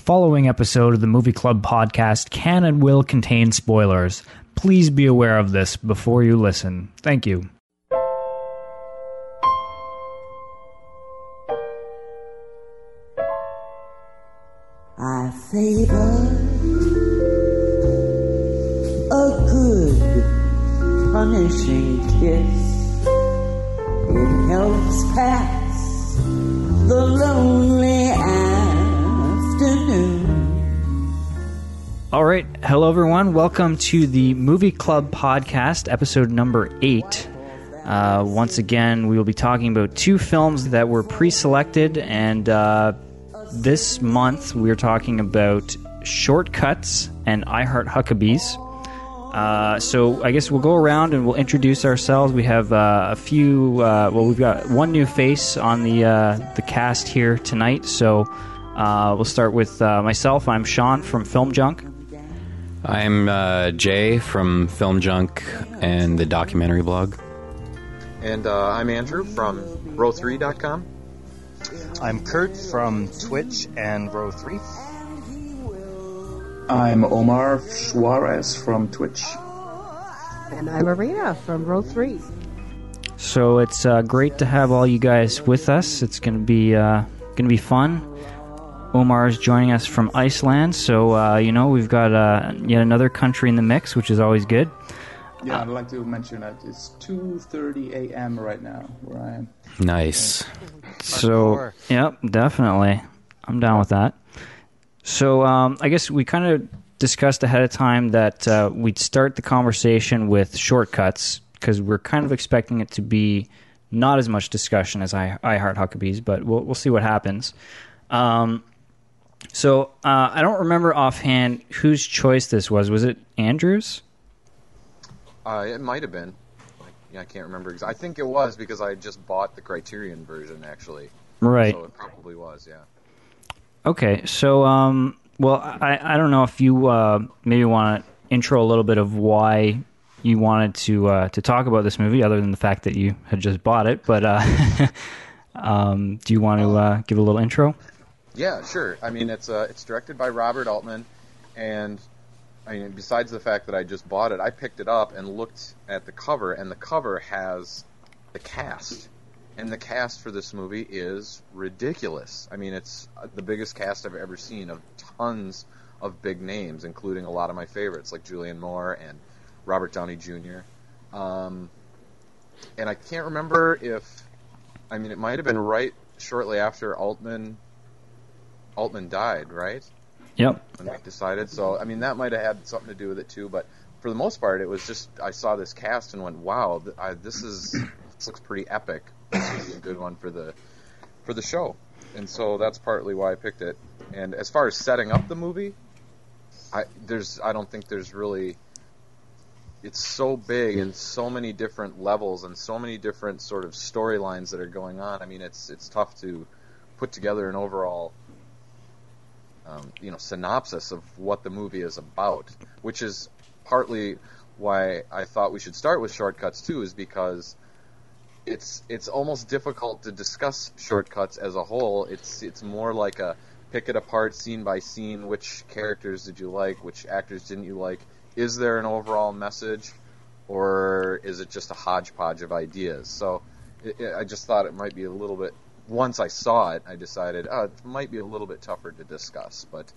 The following episode of the Movie Club podcast can and will contain spoilers. Please be aware of this before you listen. Thank you. I favor a good punishing kiss. It helps pass the lonely All right. Hello, everyone. Welcome to the Movie Club podcast, episode number eight. Uh, once again, we will be talking about two films that were pre selected, and uh, this month we are talking about Short Cuts and I Heart Huckabees. Uh, so I guess we'll go around and we'll introduce ourselves. We have uh, a few. Uh, well, we've got one new face on the uh, the cast here tonight. So uh, we'll start with uh, myself. I'm Sean from Film Junk. I'm uh, Jay from Film Junk and the documentary blog. And uh, I'm Andrew from row3.com. I'm Kurt from Twitch and Row 3. I'm Omar Suarez from Twitch. And I'm Arena from Row 3. So it's uh, great to have all you guys with us. It's going to be uh, going to be fun. Omar is joining us from Iceland, so uh, you know we've got uh, yet another country in the mix, which is always good. Yeah, I'd like to mention that it's 2:30 a.m. right now where I am. Nice. So, yep, definitely. I'm down with that. So, um, I guess we kind of discussed ahead of time that uh, we'd start the conversation with Short Cuts because we're kind of expecting it to be not as much discussion as I, I Heart Huckabees, but we'll, we'll see what happens. Um, so, uh, I don't remember offhand whose choice this was. Was it Andrew's? Uh, it might have been. Yeah, I can't remember. I think it was because I just bought the Criterion version, actually. Right. So it probably was, yeah. Okay, so um, well, I, I don't know if you uh, maybe want to intro a little bit of why you wanted to uh, to talk about this movie, other than the fact that you had just bought it. But uh, um, do you want to uh, give a little intro? Yeah, sure. I mean, it's uh, it's directed by Robert Altman, and I mean, besides the fact that I just bought it, I picked it up and looked at the cover, and the cover has the cast, and the cast for this movie is ridiculous. I mean, it's uh, the biggest cast I've ever seen of tons of big names, including a lot of my favorites like Julianne Moore and Robert Downey Jr. Um, and I can't remember if, I mean, it might have been right shortly after Altman Altman died, right? Yep. When we decided. So, I mean, that might have had something to do with it too. But for the most part, it was just I saw this cast and went, "Wow, I, this is this looks pretty epic. This would be a good one for the for the show." And so that's partly why I picked it. And as far as setting up the movie, I there's I don't think there's really it's so big and so many different levels and so many different sort of storylines that are going on. I mean, it's it's tough to put together an overall um, you know synopsis of what the movie is about, which is partly why I thought we should start with Short Cuts too, is because it's it's almost difficult to discuss Short Cuts as a whole. It's it's more like a pick it apart scene by scene. Which characters did you like? Which actors didn't you like? Is there an overall message, or is it just a hodgepodge of ideas? So it, it, I just thought it might be a little bit. Once I saw it, I decided oh, it might be a little bit tougher to discuss, but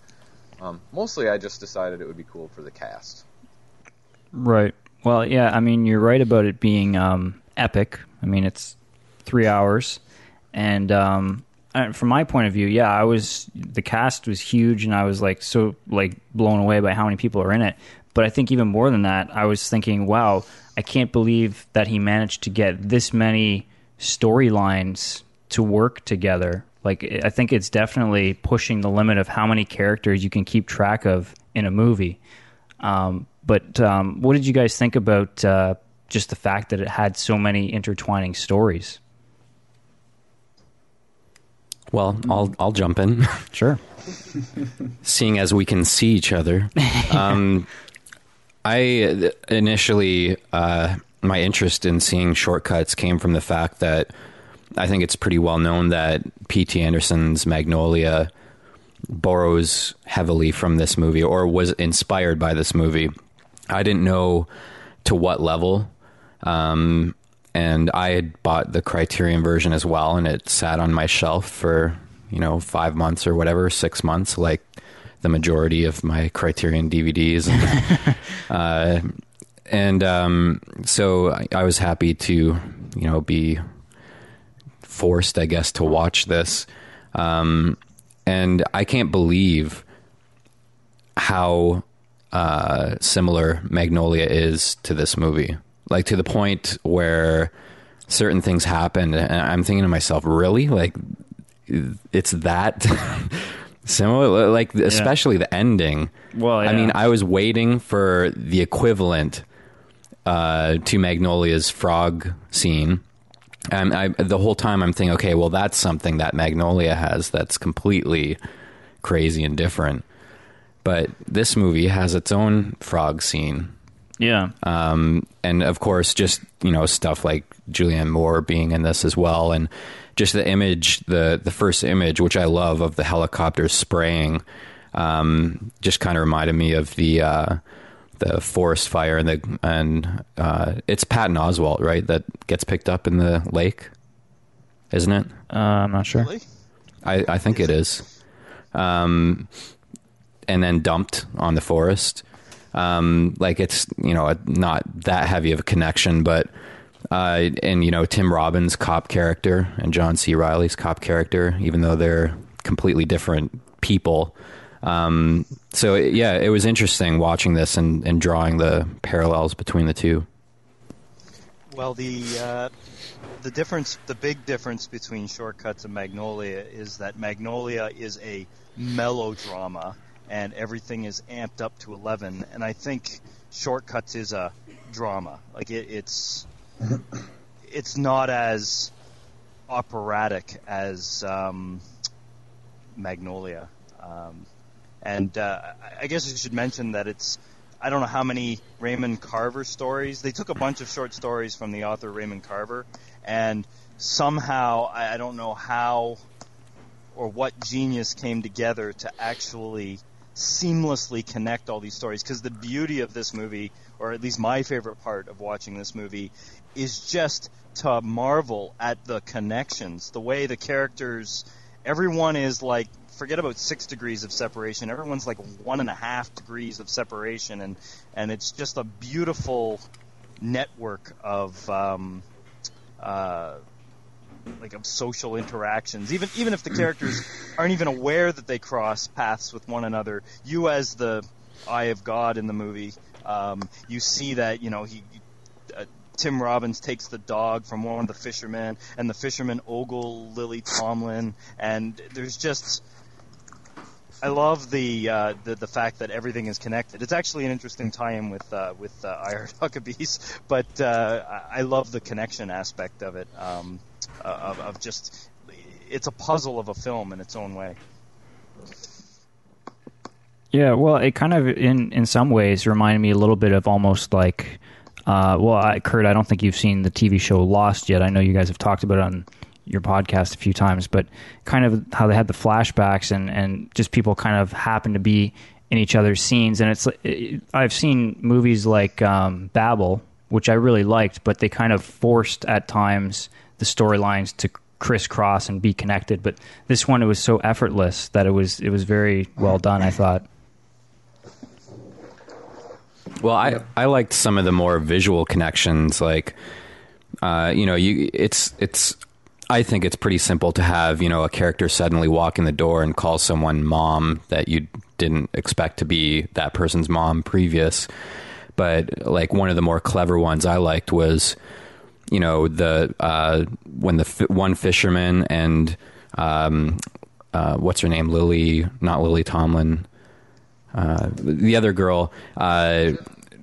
um, mostly I just decided it would be cool for the cast. Right. Well, yeah. I mean, you're right about it being um, epic. I mean, it's three hours, and um, from my point of view, yeah, I was the cast was huge, and I was like so like blown away by how many people are in it. But I think even more than that, I was thinking, wow, I can't believe that he managed to get this many storylines to work together. Like, I think it's definitely pushing the limit of how many characters you can keep track of in a movie. Um, but um, what did you guys think about uh, just the fact that it had so many intertwining stories? Well, I'll I'll jump in. Sure. Seeing as we can see each other, um, I initially uh, my interest in seeing Short Cuts came from the fact that I think it's pretty well known that P.T. Anderson's Magnolia borrows heavily from this movie or was inspired by this movie. I didn't know to what level. Um, and I had bought the Criterion version as well, and it sat on my shelf for you know five months or whatever, six months, like the majority of my Criterion DVDs. And, uh, and um, so I, I was happy to you know be forced, I guess, to watch this. Um, and I can't believe how uh, similar Magnolia is to this movie. Like to the point where certain things happen, and I'm thinking to myself, really, like it's that similar. Like especially the ending. Well, I mean, I was waiting for the equivalent uh, to Magnolia's frog scene. And I, the whole time I'm thinking, okay, well, that's something that Magnolia has that's completely crazy and different. But this movie has its own frog scene. Yeah. Um, and of course, just, you know, stuff like Julianne Moore being in this as well. And just the image, the, the first image, which I love of the helicopter spraying, um, just kind of reminded me of the, uh, the forest fire and the and uh, it's Patton Oswalt, right? That gets picked up in the lake, isn't it? Uh, I'm not sure. Really? I, I think it is. Um, and then dumped on the forest. Um, like it's you know not that heavy of a connection, but uh, and you know Tim Robbins' cop character and John C. Reilly's cop character, even though they're completely different people. Um, so yeah, it was interesting watching this and, and drawing the parallels between the two. Well, the uh, the difference, the big difference between Short Cuts and Magnolia is that Magnolia is a melodrama, and everything is amped up to eleven. And I think Short Cuts is a drama. Like it, it's it's not as operatic as um, Magnolia. Um, and uh, I- guess I should mention that it's I don't know how many Raymond Carver stories. They took a bunch of short stories from the author Raymond Carver, and somehow I I don't know how or what genius came together to actually seamlessly connect all these stories. Because the beauty of this movie, or at least my favorite part of watching this movie, is just to marvel at the connections, the way the characters, everyone is like forget about six degrees of separation. Everyone's like one and a half degrees of separation, and and it's just a beautiful network of um, uh, like of social interactions. Even even if the characters aren't even aware that they cross paths with one another, you as the eye of God in the movie, um, you see that you know he. Uh, Tim Robbins takes the dog from one of the fishermen, and the fishermen ogle Lily Tomlin, and there's just I love the, uh, the the fact that everything is connected. It's actually an interesting tie-in with uh, with uh, I Huckabees, but uh, I I love the connection aspect of it. Um, uh, of, of just it's a puzzle of a film in its own way. Yeah, well, it kind of in in some ways reminded me a little bit of almost like, uh, well, I, Kurt, I don't think you've seen the TV show Lost yet. I know you guys have talked about it on your podcast a few times, but kind of how they had the flashbacks and and just people kind of happen to be in each other's scenes, and it's it, I've seen movies like um, Babel, which I really liked, but they kind of forced at times the storylines to crisscross and be connected. But this one, it was so effortless that it was it was very well done. I thought. Well, I I liked some of the more visual connections, like uh, you know, you it's it's. I think it's pretty simple to have you know a character suddenly walk in the door and call someone mom that you didn't expect to be that person's mom previous. But like one of the more clever ones I liked was, you know, the uh, when the fi- one fisherman and um, uh, what's her name, Lily, not Lily Tomlin, uh, the other girl, uh,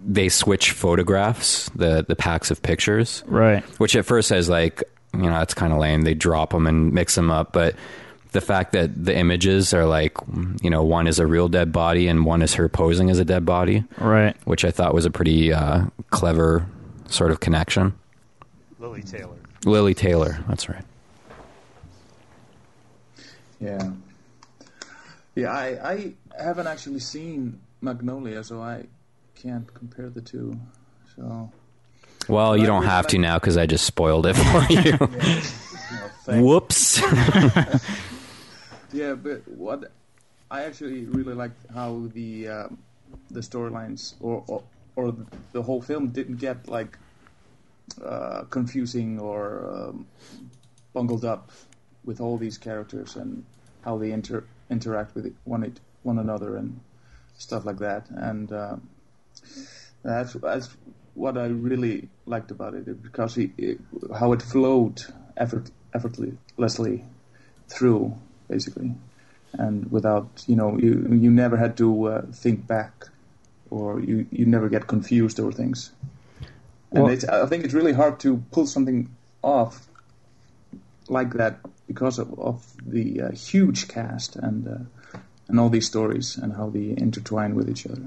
they switch photographs, the the packs of pictures, Right. which at first says like, you know, that's kind of lame. They drop them and mix them up, but the fact that the images are like, you know, one is a real dead body and one is her posing as a dead body, Right. which I thought was a pretty uh, clever sort of connection. Lili Taylor. Lili Taylor, that's right. Yeah. Yeah, I, I haven't actually seen Magnolia, so I can't compare the two. So, Well, you don't have to now because I just spoiled it for you. know. Whoops. Yeah, but what I actually really liked how the um, the storylines or, or or the whole film didn't get like uh, confusing or um, bungled up with all these characters and how they inter- interact with one it, one another and stuff like that. And um, that's that's what I really liked about it because he, it, how it flowed effort, effortlessly through basically. And without you know you you never had to uh, think back or you you never get confused over things. And Well- I think it's really hard to pull something off like that because of, of the uh, huge cast and uh, and all these stories and how they intertwine with each other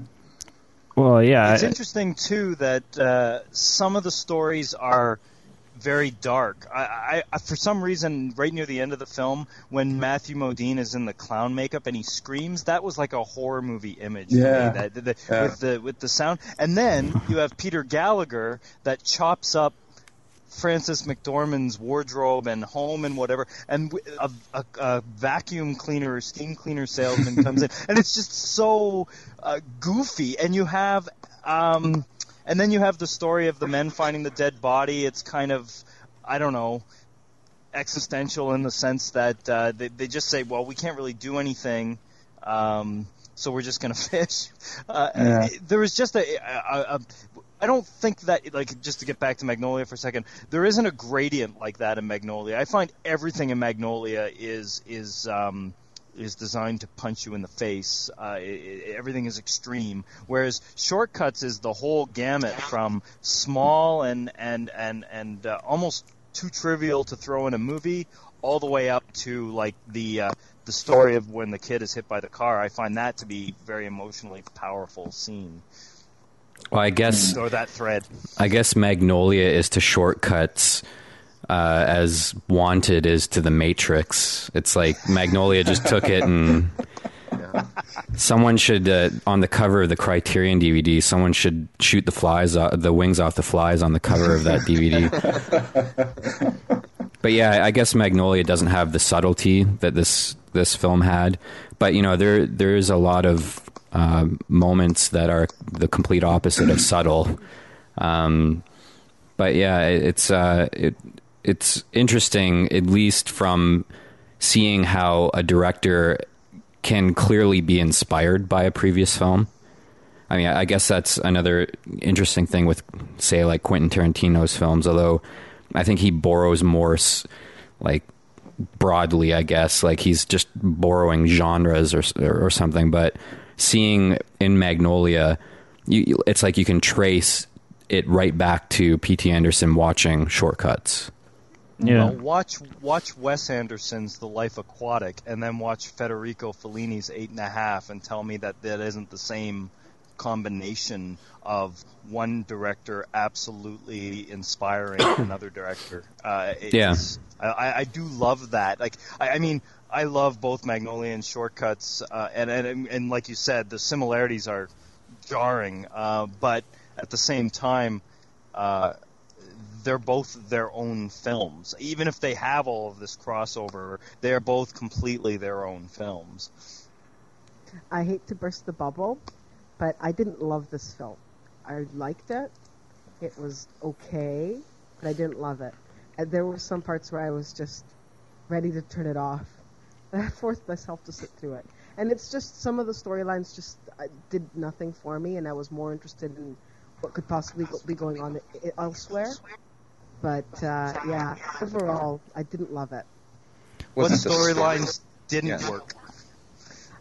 Well, yeah. It's I- interesting too that uh, some of the stories are very dark. I, I, I, for some reason, right near the end of the film, when Matthew Modine is in the clown makeup and he screams, that was like a horror movie image. to me, Yeah. that, the, Yeah. with the with the sound, and then you have Peter Gallagher that chops up. Frances McDormand's wardrobe and home and whatever, and a vacuum cleaner or steam cleaner salesman comes in, and it's just so uh, goofy. And you have, um, and then you have the story of the men finding the dead body. It's kind of, I don't know, existential in the sense that uh, they, they just say, well, we can't really do anything. Um, so we're just gonna fish. Uh, Yeah. There was just a, a, a, I don't think that like just to get back to Magnolia for a second, there isn't a gradient like that in Magnolia. I find everything in Magnolia is is um, is designed to punch you in the face. Uh, i i everything is extreme, whereas Short Cuts is the whole gamut from small and and and and uh, almost too trivial to throw in a movie, all the way up to like the uh, the story of when the kid is hit by the car. I find that to be very emotionally powerful scene well, I guess or that thread. I guess Magnolia is to Short Cuts uh, as Wanted is to the Matrix. It's like Magnolia just took it and someone should uh, on the cover of the Criterion DVD. Someone should shoot the flies, the wings off the flies on the cover of that DVD. but yeah, I guess Magnolia doesn't have the subtlety that this this film had. But you know, there there is a lot of uh, moments that are the complete opposite of subtle. Um, but yeah, it- it's uh, it it's interesting, at least from seeing how a director can clearly be inspired by a previous film. I mean, I guess that's another interesting thing with, say, like Quentin Tarantino's films. Although I think he borrows more, like broadly. I guess like he's just borrowing genres or s- or something. But seeing in Magnolia, you, you- it's like you can trace it right back to P.T. Anderson watching Short Cuts. yeah. Well, watch watch Wes Anderson's The Life Aquatic, and then watch Federico Fellini's Eight and a Half, and tell me that that isn't the same combination of one director absolutely inspiring another director. Uh, it's- I, I, I do love that. Like, I, I mean, I love both Magnolia and Short Cuts, uh, and, and and like you said, the similarities are jarring, uh, but at the same time. Uh, they're both their own films. Even if they have all of this crossover, they're both completely their own films. I hate to burst the bubble, but I didn't love this film. I liked it. It was okay, but I didn't love it. And there were some parts where I was just ready to turn it off. And I forced myself to sit through it. And it's just some of the storylines just uh, did nothing for me, and I was more interested in what could possibly go- be going on i- elsewhere. But uh, yeah, overall, I didn't love it. What Wasn't storylines didn't Yeah. work?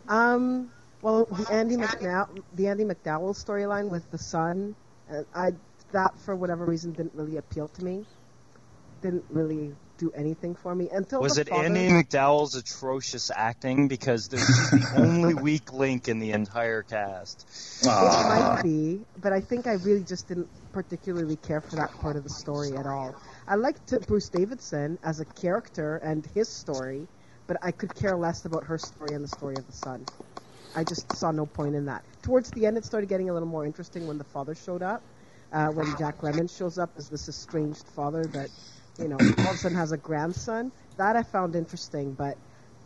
Um, well, the Andy McNow- the Andie MacDowell storyline with the son, uh, I that for whatever reason didn't really appeal to me. Didn't really do anything for me until Was the it father, Andie MacDowell's atrocious acting? Because this is the only weak link in the entire cast. It might be, but I think I really just didn't particularly care for that part of the story at all. I liked Bruce Davison as a character and his story, but I could care less about her story and the story of the son. I just saw no point in that. Towards the end, it started getting a little more interesting when the father showed up. Uh, when Jack Lemmon shows up as this estranged father that, you know, all of a sudden has a grandson. That I found interesting, but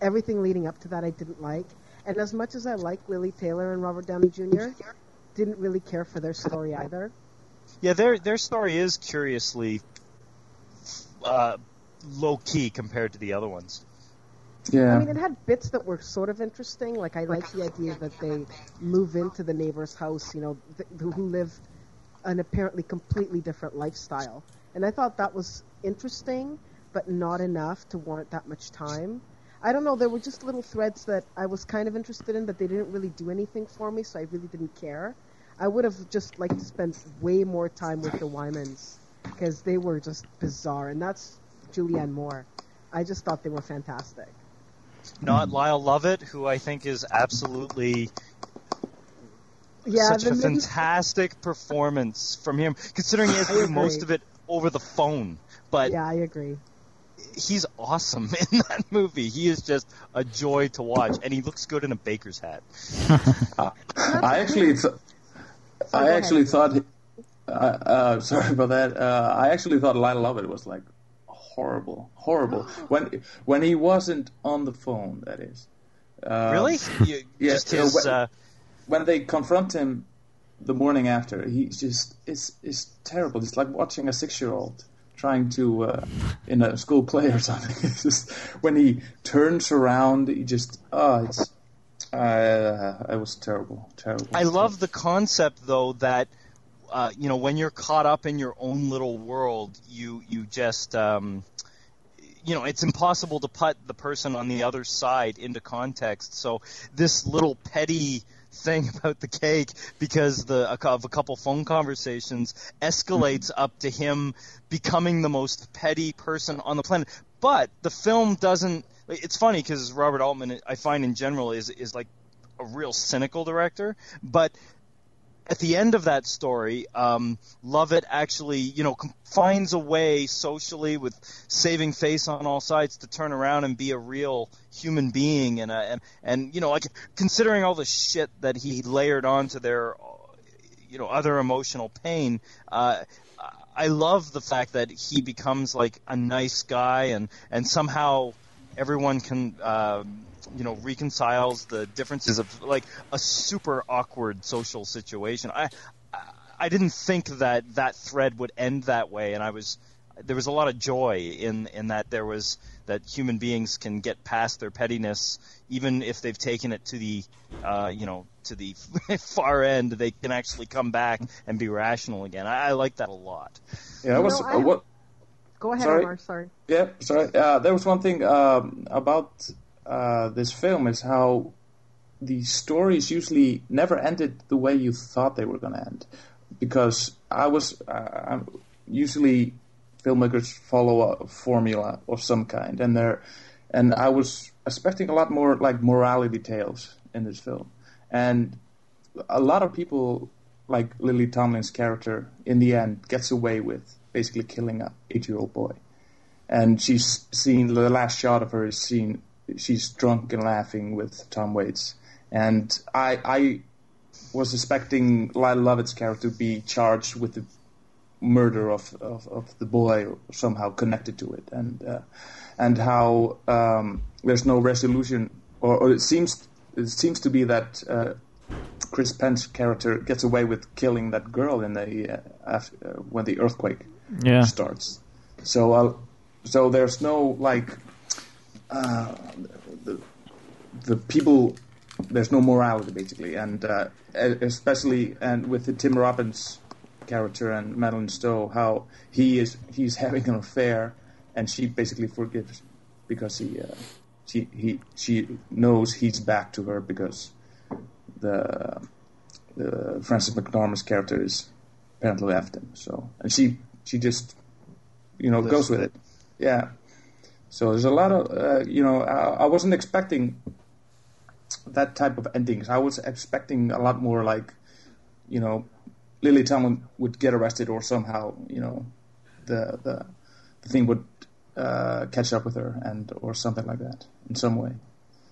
everything leading up to that I didn't like. And as much as I like Lili Taylor and Robert Downey Jr., didn't really care for their story either. Yeah, their their story is curiously uh, low key compared to the other ones. Yeah. I mean, it had bits that were sort of interesting. Like I like the idea that they move into the neighbor's house, you know, th- who live an apparently completely different lifestyle, and I thought that was interesting, but not enough to warrant that much time. I don't know. There were just little threads that I was kind of interested in, but they didn't really do anything for me, so I really didn't care. I would have just liked to spend way more time with the Wymans because they were just bizarre, and that's Julianne Moore. I just thought they were fantastic. Not Lyle Lovett, who I think is absolutely Yeah, such a fantastic performance from him, considering he has to do most of it over the phone. But Yeah, I agree. he's awesome in that movie. He is just a joy to watch, and he looks good in a baker's hat. I actually, th- I actually ahead. thought. Uh, uh, sorry about that. Uh, I actually thought Lyle Lovett was like horrible, horrible when when he wasn't on the phone. That is. Um, really? You, yeah, just uh, his. when- Uh, when they confront him the morning after, he's just it's it's terrible. It's like watching a six year old trying to uh, in a school play or something. Just when he turns around, he just oh, it's uh, it was terrible, terrible. I love the concept though that uh, you know when you're caught up in your own little world, you you just um, you know it's impossible to put the person on the other side into context. So this little petty thing about the cake because the of a couple phone conversations escalates mm-hmm. up to him becoming the most petty person on the planet. But the film doesn't. It's funny because Robert Altman, I find in general, is is like a real cynical director, but at the end of that story, um, Lovett actually, you know, finds a way socially with saving face on all sides to turn around and be a real human being, and uh, and and you know, like considering all the shit that he layered onto their, you know, other emotional pain. Uh, I love the fact that he becomes like a nice guy, and and somehow everyone can. Um, you know reconciles the differences of like a super awkward social situation. I I- I didn't think that that thread would end that way, and I was there was a lot of joy in in that there was that human beings can get past their pettiness even if they've taken it to the uh, you know to the far end. They can actually come back and be rational again. I, I like that a lot. yeah, it was No, I- uh, what. Go ahead, Sorry? Omar. Sorry. Yeah, sorry. Uh, there was one thing um, about uh, this film is how the stories usually never ended the way you thought they were going to end, because I was uh, usually filmmakers follow a formula of some kind, and there, and I was expecting a lot more like morality tales in this film, and a lot of people like Lily Tomlin's character in the end gets away with basically killing a eight-year-old boy. And she's seen the last shot of her is seen she's drunk and laughing with Tom Waits, and I I was expecting Lyle Lovett's character to be charged with the murder of, of, of the boy somehow connected to it, and uh, and how um, there's no resolution, or, or it seems it seems to be that. Uh, Chris Penn's character gets away with killing that girl in the uh, after, uh, when the earthquake Yeah. starts. So, uh, so there's no like uh, the the people. There's no morality basically, and uh, especially and with the Tim Robbins character and Madeleine Stowe, how he is he's having an affair, and she basically forgives because he uh, she he she knows he's back to her because the the Frances McDormand's character is apparently left him. So and she she just you know Lives goes with with it. Yeah. So there's a lot of uh, you know I, I wasn't expecting that type of endings. I was expecting a lot more like you know Lily Tomlin would get arrested or somehow you know the the the thing would uh, catch up with her and or something like that in some way.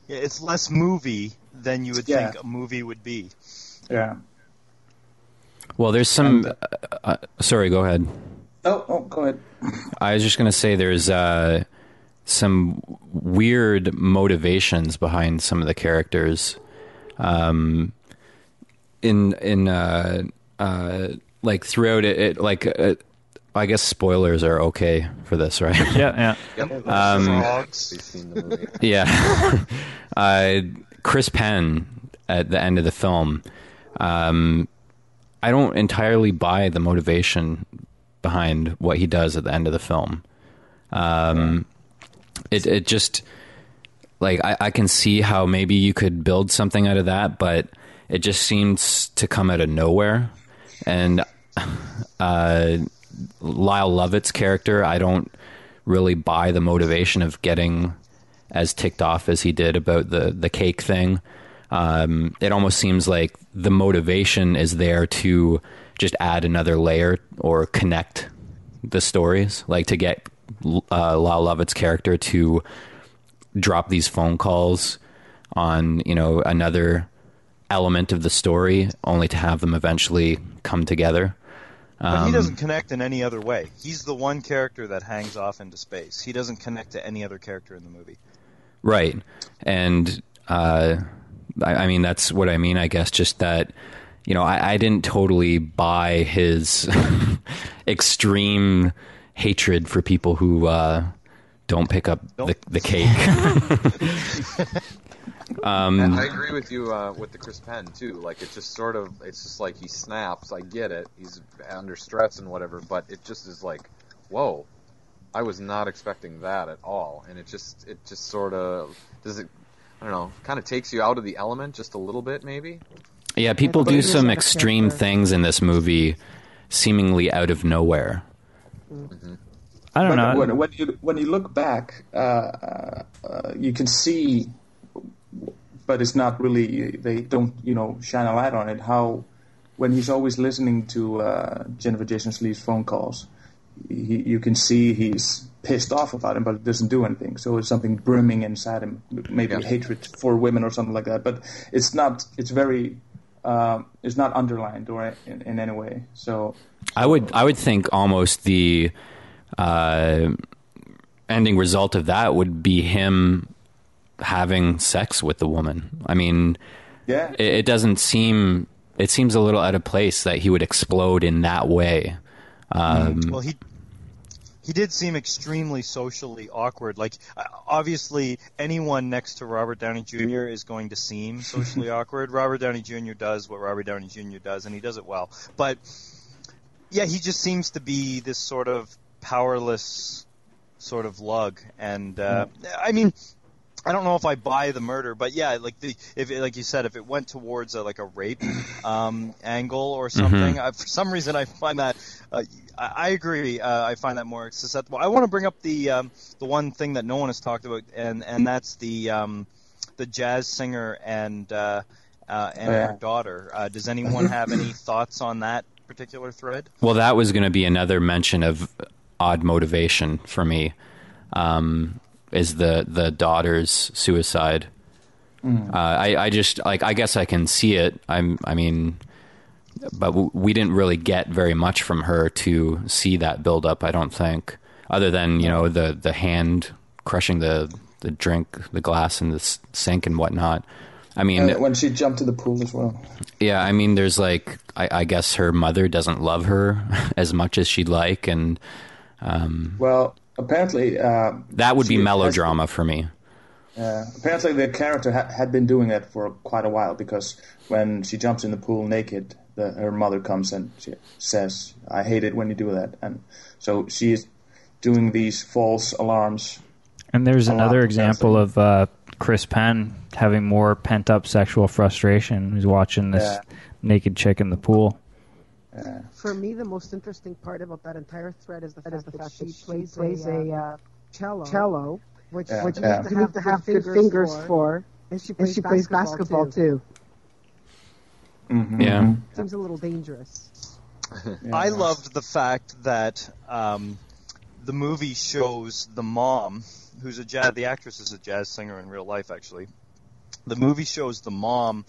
Yeah, it's less movie than you would Yeah. think a movie would be. Yeah. Well, there's some. And, uh, uh, sorry, go ahead. Oh, oh, go ahead. I was just going to say there's uh, some weird motivations behind some of the characters. Um, in in uh, uh, like throughout it, it like uh, I guess spoilers are okay for this, right? Yeah, yeah. Yep. Um, Frogs. We've seen the movie. Yeah. uh, Chris Penn at the end of the film. Um, I don't entirely buy the motivation behind what he does at the end of the film. Um, it it just like I, I can see how maybe you could build something out of that, but it just seems to come out of nowhere. And uh, Lyle Lovett's character, I don't really buy the motivation of getting as ticked off as he did about the the cake thing. Um, it almost seems like the motivation is there to just add another layer or connect the stories, like to get uh, Lyle Lovett's character to drop these phone calls on you know another element of the story, only to have them eventually come together. But Um, he doesn't connect in any other way. He's the one character that hangs off into space. He doesn't connect to any other character in the movie. Right. And uh, I, I mean, that's what I mean, I guess, just that, you know, I, I didn't totally buy his extreme hatred for people who uh, don't pick up the, the cake. um, And I agree with you uh, with the Chris Penn too. Like it just sort of, it's just like he snaps. I get it. He's under stress and whatever, but it just is like, whoa, I was not expecting that at all. And it just, it just sort of does it. I don't know. Kind of takes you out of the element just a little bit, maybe. yeah, people do some extreme things in this movie seemingly out of nowhere. I don't But know. when, when you when you look back, uh, uh, uh, you can see, but it's not really. They don't, you know, shine a light on it. How when he's always listening to uh, Jennifer Jason Leigh's phone calls, he, you can see he's pissed off about him, but it doesn't do anything. So it's something brimming inside him, maybe Yeah. hatred for women or something like that. But it's not. It's very. Um, it's not underlined or in, in any way. So I would I would think almost the uh, ending result of that would be him having sex with the woman. I mean, yeah, it, it doesn't seem it seems a little out of place that he would explode in that way. Um, Well, he he did seem extremely socially awkward. Like uh, obviously, anyone next to Robert Downey Jr. is going to seem socially awkward. Robert Downey Jr. does what Robert Downey Jr. does, and he does it well. But yeah, he just seems to be this sort of powerless sort of lug. And uh, I mean, I don't know if I buy the murder, but yeah, like the if it, like you said, if it went towards a, like a rape um, angle or something, uh, for some reason I find that uh, I, I agree. Uh, I find that more susceptible. I want to bring up the um, the one thing that no one has talked about, and and that's the um, the jazz singer and uh, uh, and Yeah. her daughter. Uh, does anyone have any thoughts on that particular thread? well, that was going to be another mention of odd motivation for me. Um, is the the daughter's suicide? Uh, I I just like I guess I can see it. I'm I mean, but w- we didn't really get very much from her to see that build up. I don't think, other than you know the the hand crushing the the drink, the glass in the s- sink and whatnot. I mean, Uh, when she jumped to the pool as well. yeah, I mean, there's like I, I guess her mother doesn't love her as much as she'd like, and um, Well, apparently uh, that would be she has- melodrama for me. Uh, apparently, the character ha- had been doing that for quite a while because when she jumps in the pool naked, the, her mother comes and she says, "I hate it when you do that," and so she is doing these false alarms. And there's another example of uh, Chris Penn having more pent up sexual frustration. He's watching this Yeah. naked chick in the pool. For me, the most interesting part about that entire thread is the fact that she plays, a uh, cello, cello, which, Yeah, which yeah. you need to have good fingers for, and she plays, basketball, too. Mm-hmm. Yeah. Seems a little dangerous. I loved the fact that um, the movie shows the mom, who's a jazz, the actress is a jazz singer in real life, actually. The movie shows the mom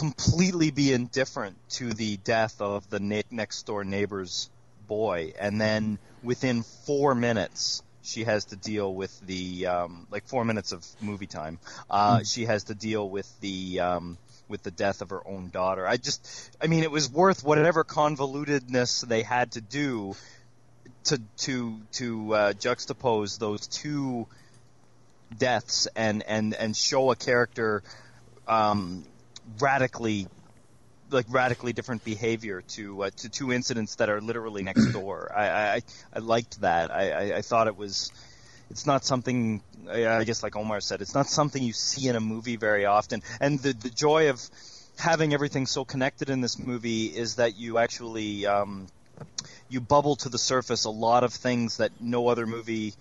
completely be indifferent to the death of the ne- next door neighbor's boy, and then within four minutes, she has to deal with the um, like four minutes of movie time. Uh, She has to deal with the um, with the death of her own daughter. I just, I mean, it was worth whatever convolutedness they had to do to to to uh, juxtapose those two deaths and and and show a character um, radically like radically different behavior to uh, to two incidents that are literally next door. I I, I liked that. I, I I thought it was. It's not something. I guess like Omar said, it's not something you see in a movie very often. And the the joy of having everything so connected in this movie is that you actually um, you bubble to the surface a lot of things that no other movie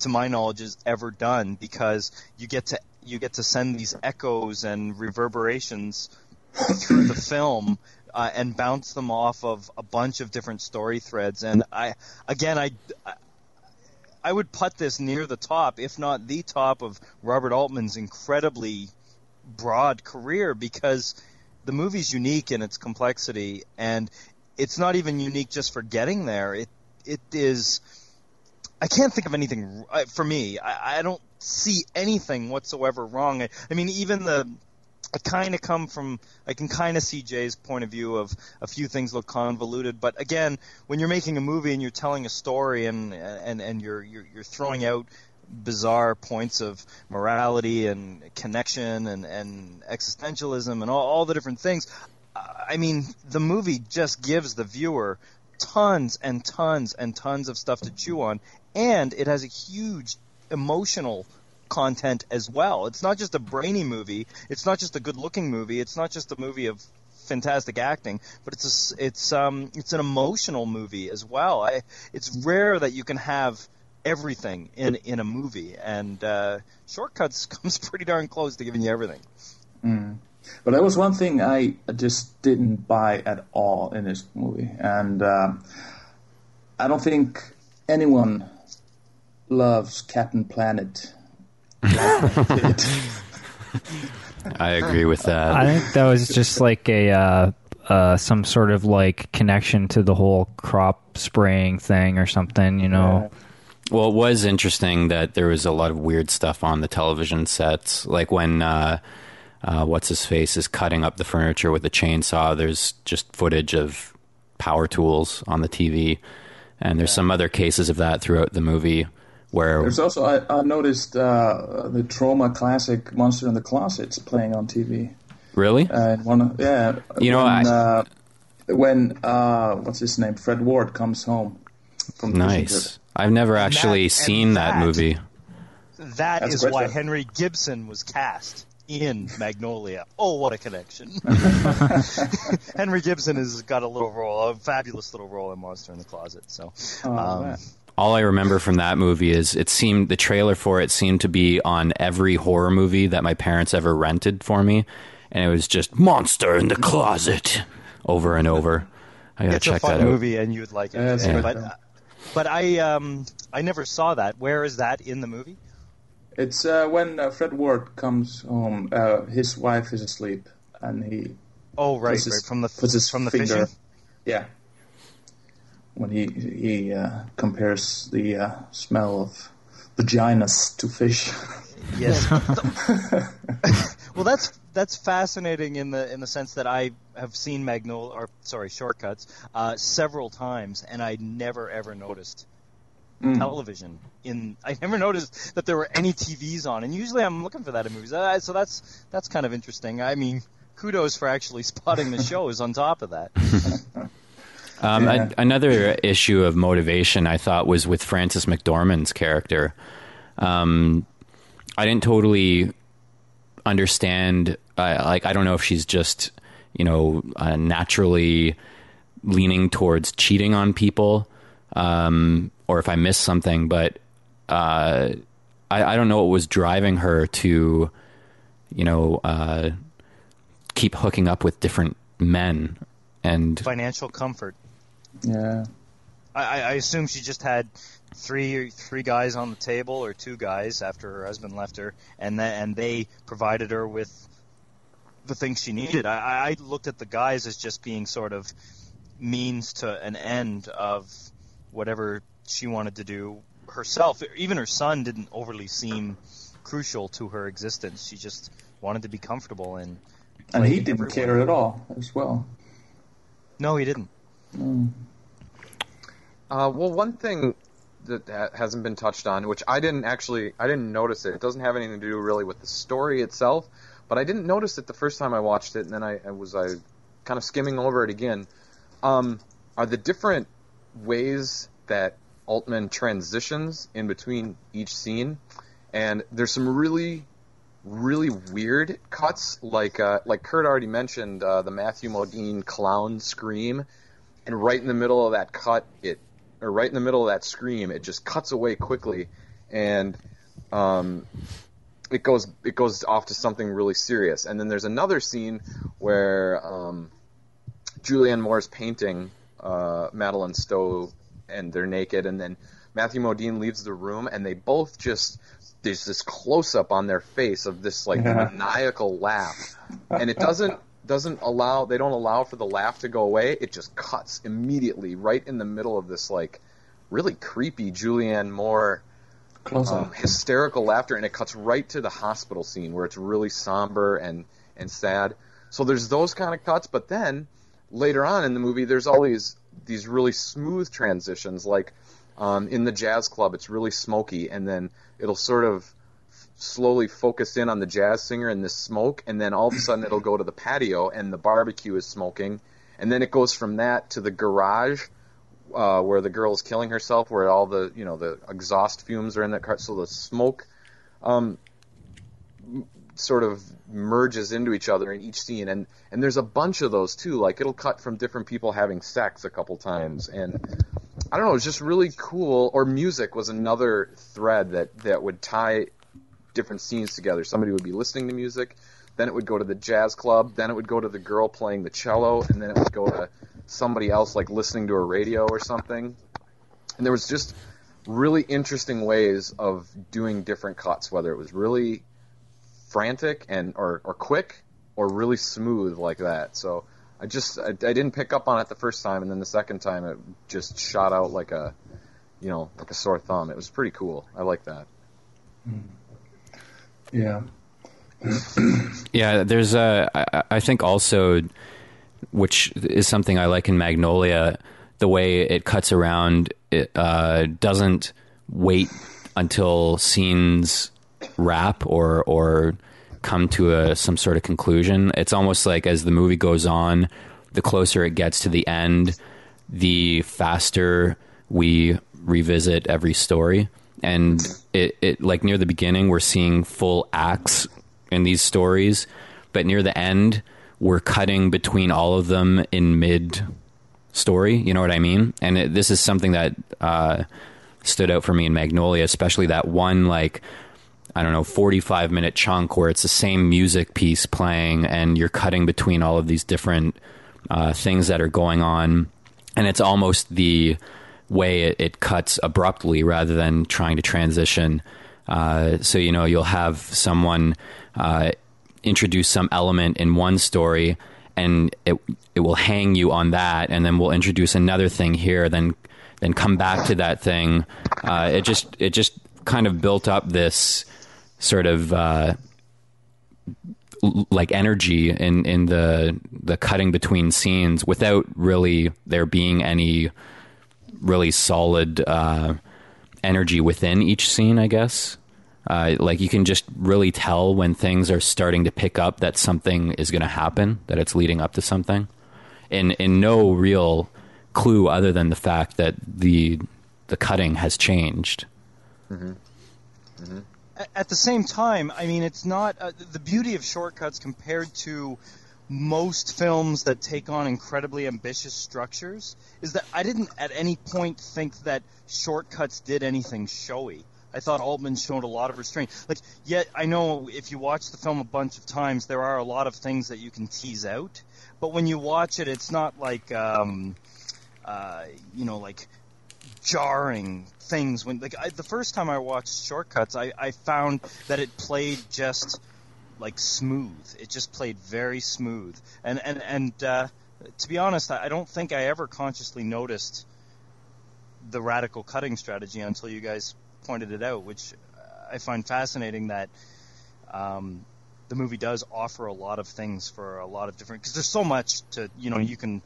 to my knowledge has ever done because you get to you get to send these echoes and reverberations through the film uh, and bounce them off of a bunch of different story threads. And I again I I would put this near the top if not the top of Robert Altman's incredibly broad career because the movie's unique in its complexity and it's not even unique just for getting there. It it is I can't think of anything uh, for me. I, I don't see anything whatsoever wrong. I, I mean, even the I kind of come from I can kind of see Jay's point of view of a few things look convoluted, but again, when you're making a movie and you're telling a story and and and you're you're, you're throwing out bizarre points of morality and connection and and existentialism and all, all the different things. I mean, the movie just gives the viewer tons and tons and tons of stuff to chew on, and it has a huge emotional content as well. It's not just a brainy movie. It's not just a good-looking movie. It's not just a movie of fantastic acting, but it's a, it's um it's an emotional movie as well. I it's rare that you can have everything in in a movie, and uh, Short Cuts comes pretty darn close to giving you everything. But that was one thing I just didn't buy at all in this movie, and um I don't think anyone loves Captain Planet. I agree with that. I think that was just like a uh, uh, some sort of like connection to the whole crop spraying thing or something. You know, Well, it was interesting that there was a lot of weird stuff on the television sets, like when uh, uh, what's his face is cutting up the furniture with a chainsaw. There's just footage of power tools on the TV, and there's some other cases of that throughout the movie where There's also I, I noticed uh, the Troma classic Monster in the Closet's playing on TV. really And one, of- yeah, You know, when, I- uh, when uh, what's his name, Fred Ward comes home from nice. I've never actually and seen that, that- movie. That That's is why film. Henry Gibson was cast in Magnolia. Oh, what a connection! Henry Gibson has got a little role, a fabulous little role in Monster in the Closet. So, Oh, um, man. All I remember from that movie is it seemed the trailer for it seemed to be on every horror movie that my parents ever rented for me, and it was just "Monster in the Closet" over and over. I gotta it's a check fun that out. movie, and you'd like it. Yeah, it's a good but film. but I um I never saw that. Where is that in the movie? It's uh, when uh, Fred Ward comes home. Uh, his wife is asleep, and he Oh, right, puts his, from the puts from the finger. fishing. Yeah. When he he uh, compares the uh, smell of vaginas to fish. Yes. well, that's that's fascinating in the in the sense that I have seen Magnolia, or sorry, Short Cuts, uh, several times, and I never ever noticed television. In I never noticed that there were any TVs on, and usually I'm looking for that in movies. Uh, so that's that's kind of interesting. I mean, kudos for actually spotting the shows on top of that. Um, Yeah. a- another issue of motivation I thought was with Frances McDormand's character. Um, I didn't totally understand. Uh, like, I don't know if she's just, you know, uh, naturally leaning towards cheating on people, um, or if I missed something. But uh, I, I don't know what was driving her to, you know, uh, keep hooking up with different men. And Financial comfort. Yeah. I, I I assume she just had three three guys on the table or two guys after her husband left her, and then and they provided her with the things she needed. I, I I looked at the guys as just being sort of means to an end of whatever she wanted to do herself. Even her son didn't overly seem crucial to her existence. She just wanted to be comfortable and. And he didn't everywhere. care at all as well. No, he didn't. Mm. Uh, well, one thing that hasn't been touched on, which I didn't actually, I didn't notice it. It doesn't have anything to do really with the story itself, but I didn't notice it the first time I watched it, and then I, I was I kind of skimming over it again. Um, are the different ways that Altman transitions in between each scene, and there's some really really weird cuts, like uh, like Kurt already mentioned, uh, the Matthew Modine clown scream, and right in the middle of that cut, it or right in the middle of that scream, it just cuts away quickly, and um, it goes it goes off to something really serious. And then there's another scene where um, Julianne Moore's painting uh, Madeleine Stowe, and they're naked, and then Matthew Modine leaves the room, and they both just there's this close up on their face of this like Yeah. maniacal laugh, and it doesn't doesn't allow they don't allow for the laugh to go away. It just cuts immediately right in the middle of this like really creepy Julianne Moore um, hysterical laughter, and it cuts right to the hospital scene where it's really somber and and sad. So there's those kind of cuts, but then later on in the movie, there's all these these really smooth transitions. Like um, in the jazz club, it's really smoky, and then it'll sort of slowly focus in on the jazz singer and the smoke, and then all of a sudden it'll go to the patio and the barbecue is smoking, and then it goes from that to the garage uh, where the girl is killing herself, where all the you know the exhaust fumes are in that car, so the smoke um, sort of merges into each other in each scene, and and there's a bunch of those too. Like it'll cut from different people having sex a couple times, and I don't know, it's just really cool. Or music was another thread that that would tie different scenes together. Somebody would be listening to music, then it would go to the jazz club, then it would go to the girl playing the cello, and then it would go to somebody else like listening to a radio or something. And there was just really interesting ways of doing different cuts, whether it was really frantic and or, or quick or really smooth like that. So I just I, I didn't pick up on it the first time, and then the second time it just shot out like a you know like a sore thumb. It was pretty cool. I like that. Hmm. Yeah. Yeah, there's a. I, I think also, which is something I like in Magnolia, the way it cuts around. It uh, doesn't wait until scenes wrap or or come to a some sort of conclusion. It's almost like as the movie goes on, the closer it gets to the end, the faster we revisit every story. And it, it like near the beginning, we're seeing full acts in these stories, but near the end, we're cutting between all of them in mid story. You know what I mean? And it, this is something that uh, stood out for me in Magnolia, especially that one like I don't know, 45 minute chunk where it's the same music piece playing and you're cutting between all of these different uh, things that are going on. And it's almost the way it, it cuts abruptly rather than trying to transition. Uh, so, you know, you'll have someone uh, introduce some element in one story and it, it will hang you on that. And then we'll introduce another thing here, then, then come back to that thing. Uh, it just, it just kind of built up this, sort of uh, like energy in in the the cutting between scenes without really there being any really solid uh, energy within each scene. I guess. Uh, like you can just really tell when things are starting to pick up that something is going to happen, that it's leading up to something, in in no real clue other than the fact that the the cutting has changed. At- At the same time, I mean, it's not uh, the beauty of Short Cuts compared to most films that take on incredibly ambitious structures is that I didn't at any point think that Short Cuts did anything showy. I thought Altman showed a lot of restraint. Like, yet I know if you watch the film a bunch of times, there are a lot of things that you can tease out. But when you watch it, it's not like, um, uh, you know, like jarring things when like I, the first time I watched Short Cuts, I, I found that it played just like smooth. It just played very smooth, and and and uh, to be honest, I don't think I ever consciously noticed the radical cutting strategy until you guys pointed it out, which I find fascinating that um, the movie does offer a lot of things for a lot of different because there's so much to you know you can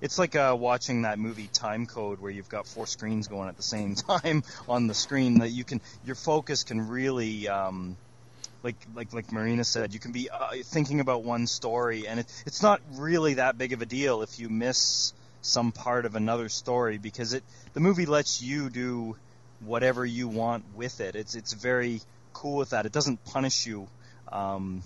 it's like uh, watching that movie Timecode where you've got four screens going at the same time on the screen that you can your focus can really um, like like like Marina said you can be uh, thinking about one story and it, it's not really that big of a deal if you miss some part of another story because it the movie lets you do whatever you want with it it's it's very cool with that it doesn't punish you um,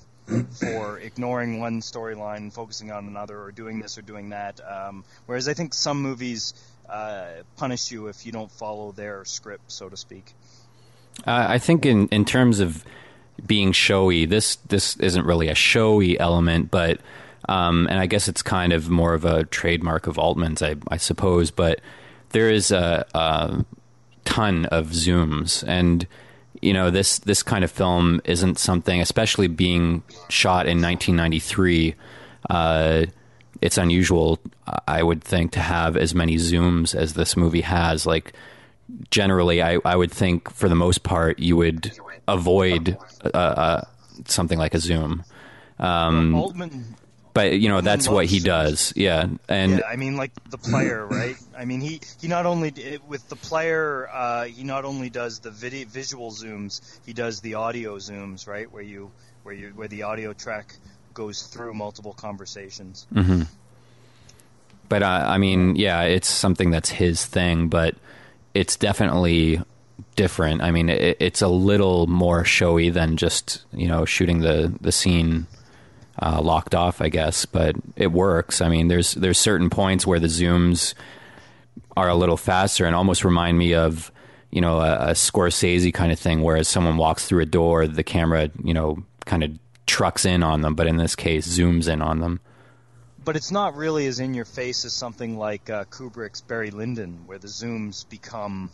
for ignoring one storyline focusing on another, or doing this or doing that. Um, whereas I think some movies uh, punish you if you don't follow their script, so to speak. Uh, I think in in terms of being showy, this this isn't really a showy element, but um, and I guess it's kind of more of a trademark of Altman's, I, I suppose. But there is a, a ton of zooms, and you know this this kind of film isn't something, especially being shot in 1993. Uh, it's unusual, I would think, to have as many zooms as this movie has. Like generally, I, I would think for the most part you would avoid uh, uh, something like a zoom. Um, Altman, but you know that's what he does, yeah. And yeah, I mean, like the player, right? I mean, he he not only with the player, uh, he not only does the video visual zooms, he does the audio zooms, right? Where you where you where the audio track goes through multiple conversations. but uh, I mean, yeah, it's something that's his thing, but it's definitely different. I mean, it, it's a little more showy than just you know shooting the the scene uh, locked off, I guess. But it works. I mean, there's there's certain points where the zooms are a little faster and almost remind me of you know a, a Scorsese kind of thing, whereas someone walks through a door, the camera you know kind of trucks in on them, but in this case, zooms in on them. But it's not really as in your face as something like uh, Kubrick's Barry Lyndon, where the zooms become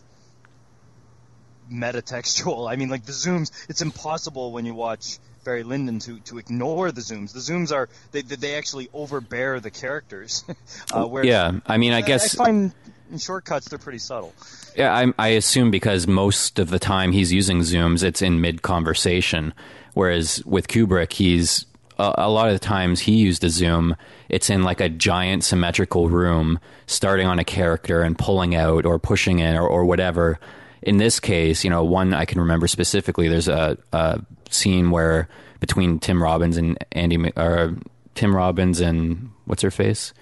metatextual. I mean, like the zooms, it's impossible when you watch Barry Lyndon to, to ignore the zooms. The zooms are they they actually overbear the characters. uh, where Yeah, I mean, I guess I find in Short Cuts they're pretty subtle. Yeah, I, I assume because most of the time he's using zooms, it's in mid conversation. Whereas with Kubrick, he's a, a lot of the times he used a zoom. It's in like a giant symmetrical room, starting on a character and pulling out or pushing in or, or whatever. In this case, you know, one I can remember specifically. There's a, a scene where between Tim Robbins and Andie, Mc- or Tim Robbins and what's her face.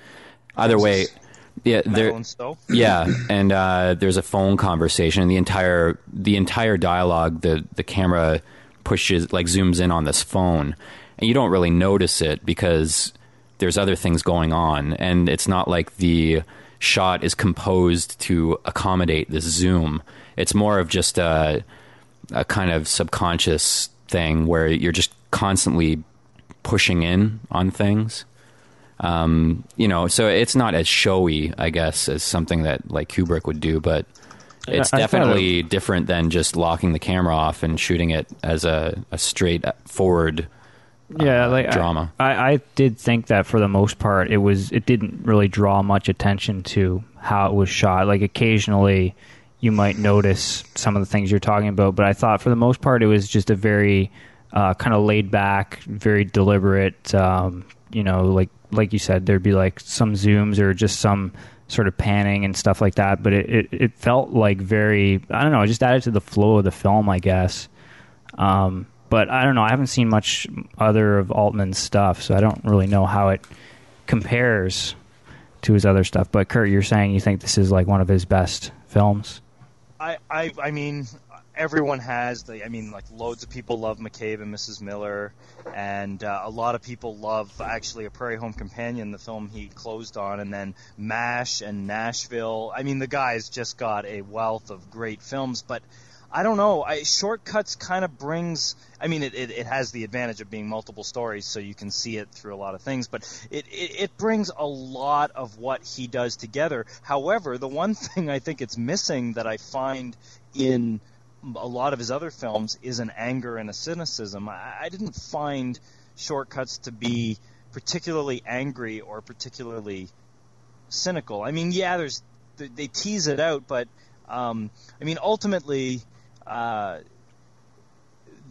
Either way, yeah, there. Yeah, and uh, there's a phone conversation. And the entire the entire dialogue, the the camera pushes like zooms in on this phone, and you don't really notice it because there's other things going on, and it's not like the shot is composed to accommodate this zoom. It's more of just a a kind of subconscious thing where you're just constantly pushing in on things um, you know, so it's not as showy, I guess, as something that like Kubrick would do, but it's I- I definitely different than just locking the camera off and shooting it as a, a straight forward. Yeah, uh, like drama. I, I did think that for the most part, it was it didn't really draw much attention to how it was shot. Like occasionally, you might notice some of the things you're talking about, but I thought for the most part, it was just a very uh, kind of laid back, very deliberate. Um, you know, like like you said, there'd be like some zooms or just some sort of panning and stuff like that. But it, it, it felt like very I don't know, it just added to the flow of the film, I guess. Um, but I don't know. I haven't seen much other of Altman's stuff, so I don't really know how it compares to his other stuff. But Kurt, you're saying you think this is like one of his best films? I, I, I mean, everyone has the. I mean, like loads of people love McCabe and Mrs. Miller, and uh, a lot of people love actually a Prairie Home Companion, the film he closed on, and then MASH and Nashville. I mean, the guy's just got a wealth of great films, but I don't know. I, Short Cuts kind of brings. I mean, it, it, it has the advantage of being multiple stories, so you can see it through a lot of things. But it, it, it brings a lot of what he does together. However, the one thing I think it's missing that I find in a lot of his other films is an anger and a cynicism. I, I didn't find Short Cuts to be particularly angry or particularly cynical. I mean, yeah, there's they tease it out, but um, I mean, ultimately, uh,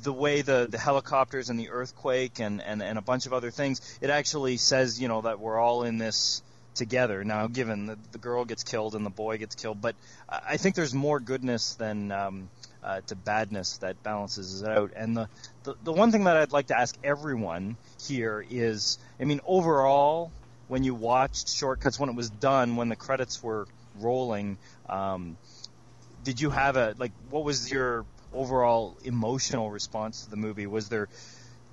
the way the, the helicopters and the earthquake and, and, and a bunch of other things, it actually says, you know, that we're all in this together. Now, given that the girl gets killed and the boy gets killed, but I think there's more goodness than um, uh, to badness that balances it out. And the, the, the one thing that I'd like to ask everyone here is, I mean, overall, when you watched Short Cuts when it was done, when the credits were rolling, um, did you have a like? What was your overall emotional response to the movie? Was there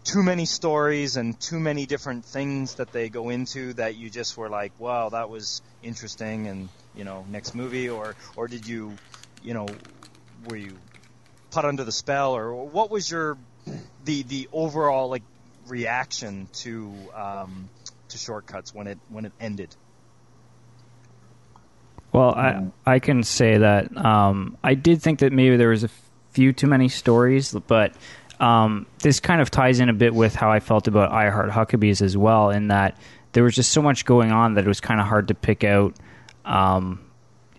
too many stories and too many different things that they go into that you just were like, wow, that was interesting, and you know, next movie, or or did you, you know, were you put under the spell, or what was your the the overall like reaction to um, to Short Cuts when it when it ended? Well, I I can say that um, I did think that maybe there was a few too many stories, but um, this kind of ties in a bit with how I felt about I Heart Huckabees as well, in that there was just so much going on that it was kind of hard to pick out um,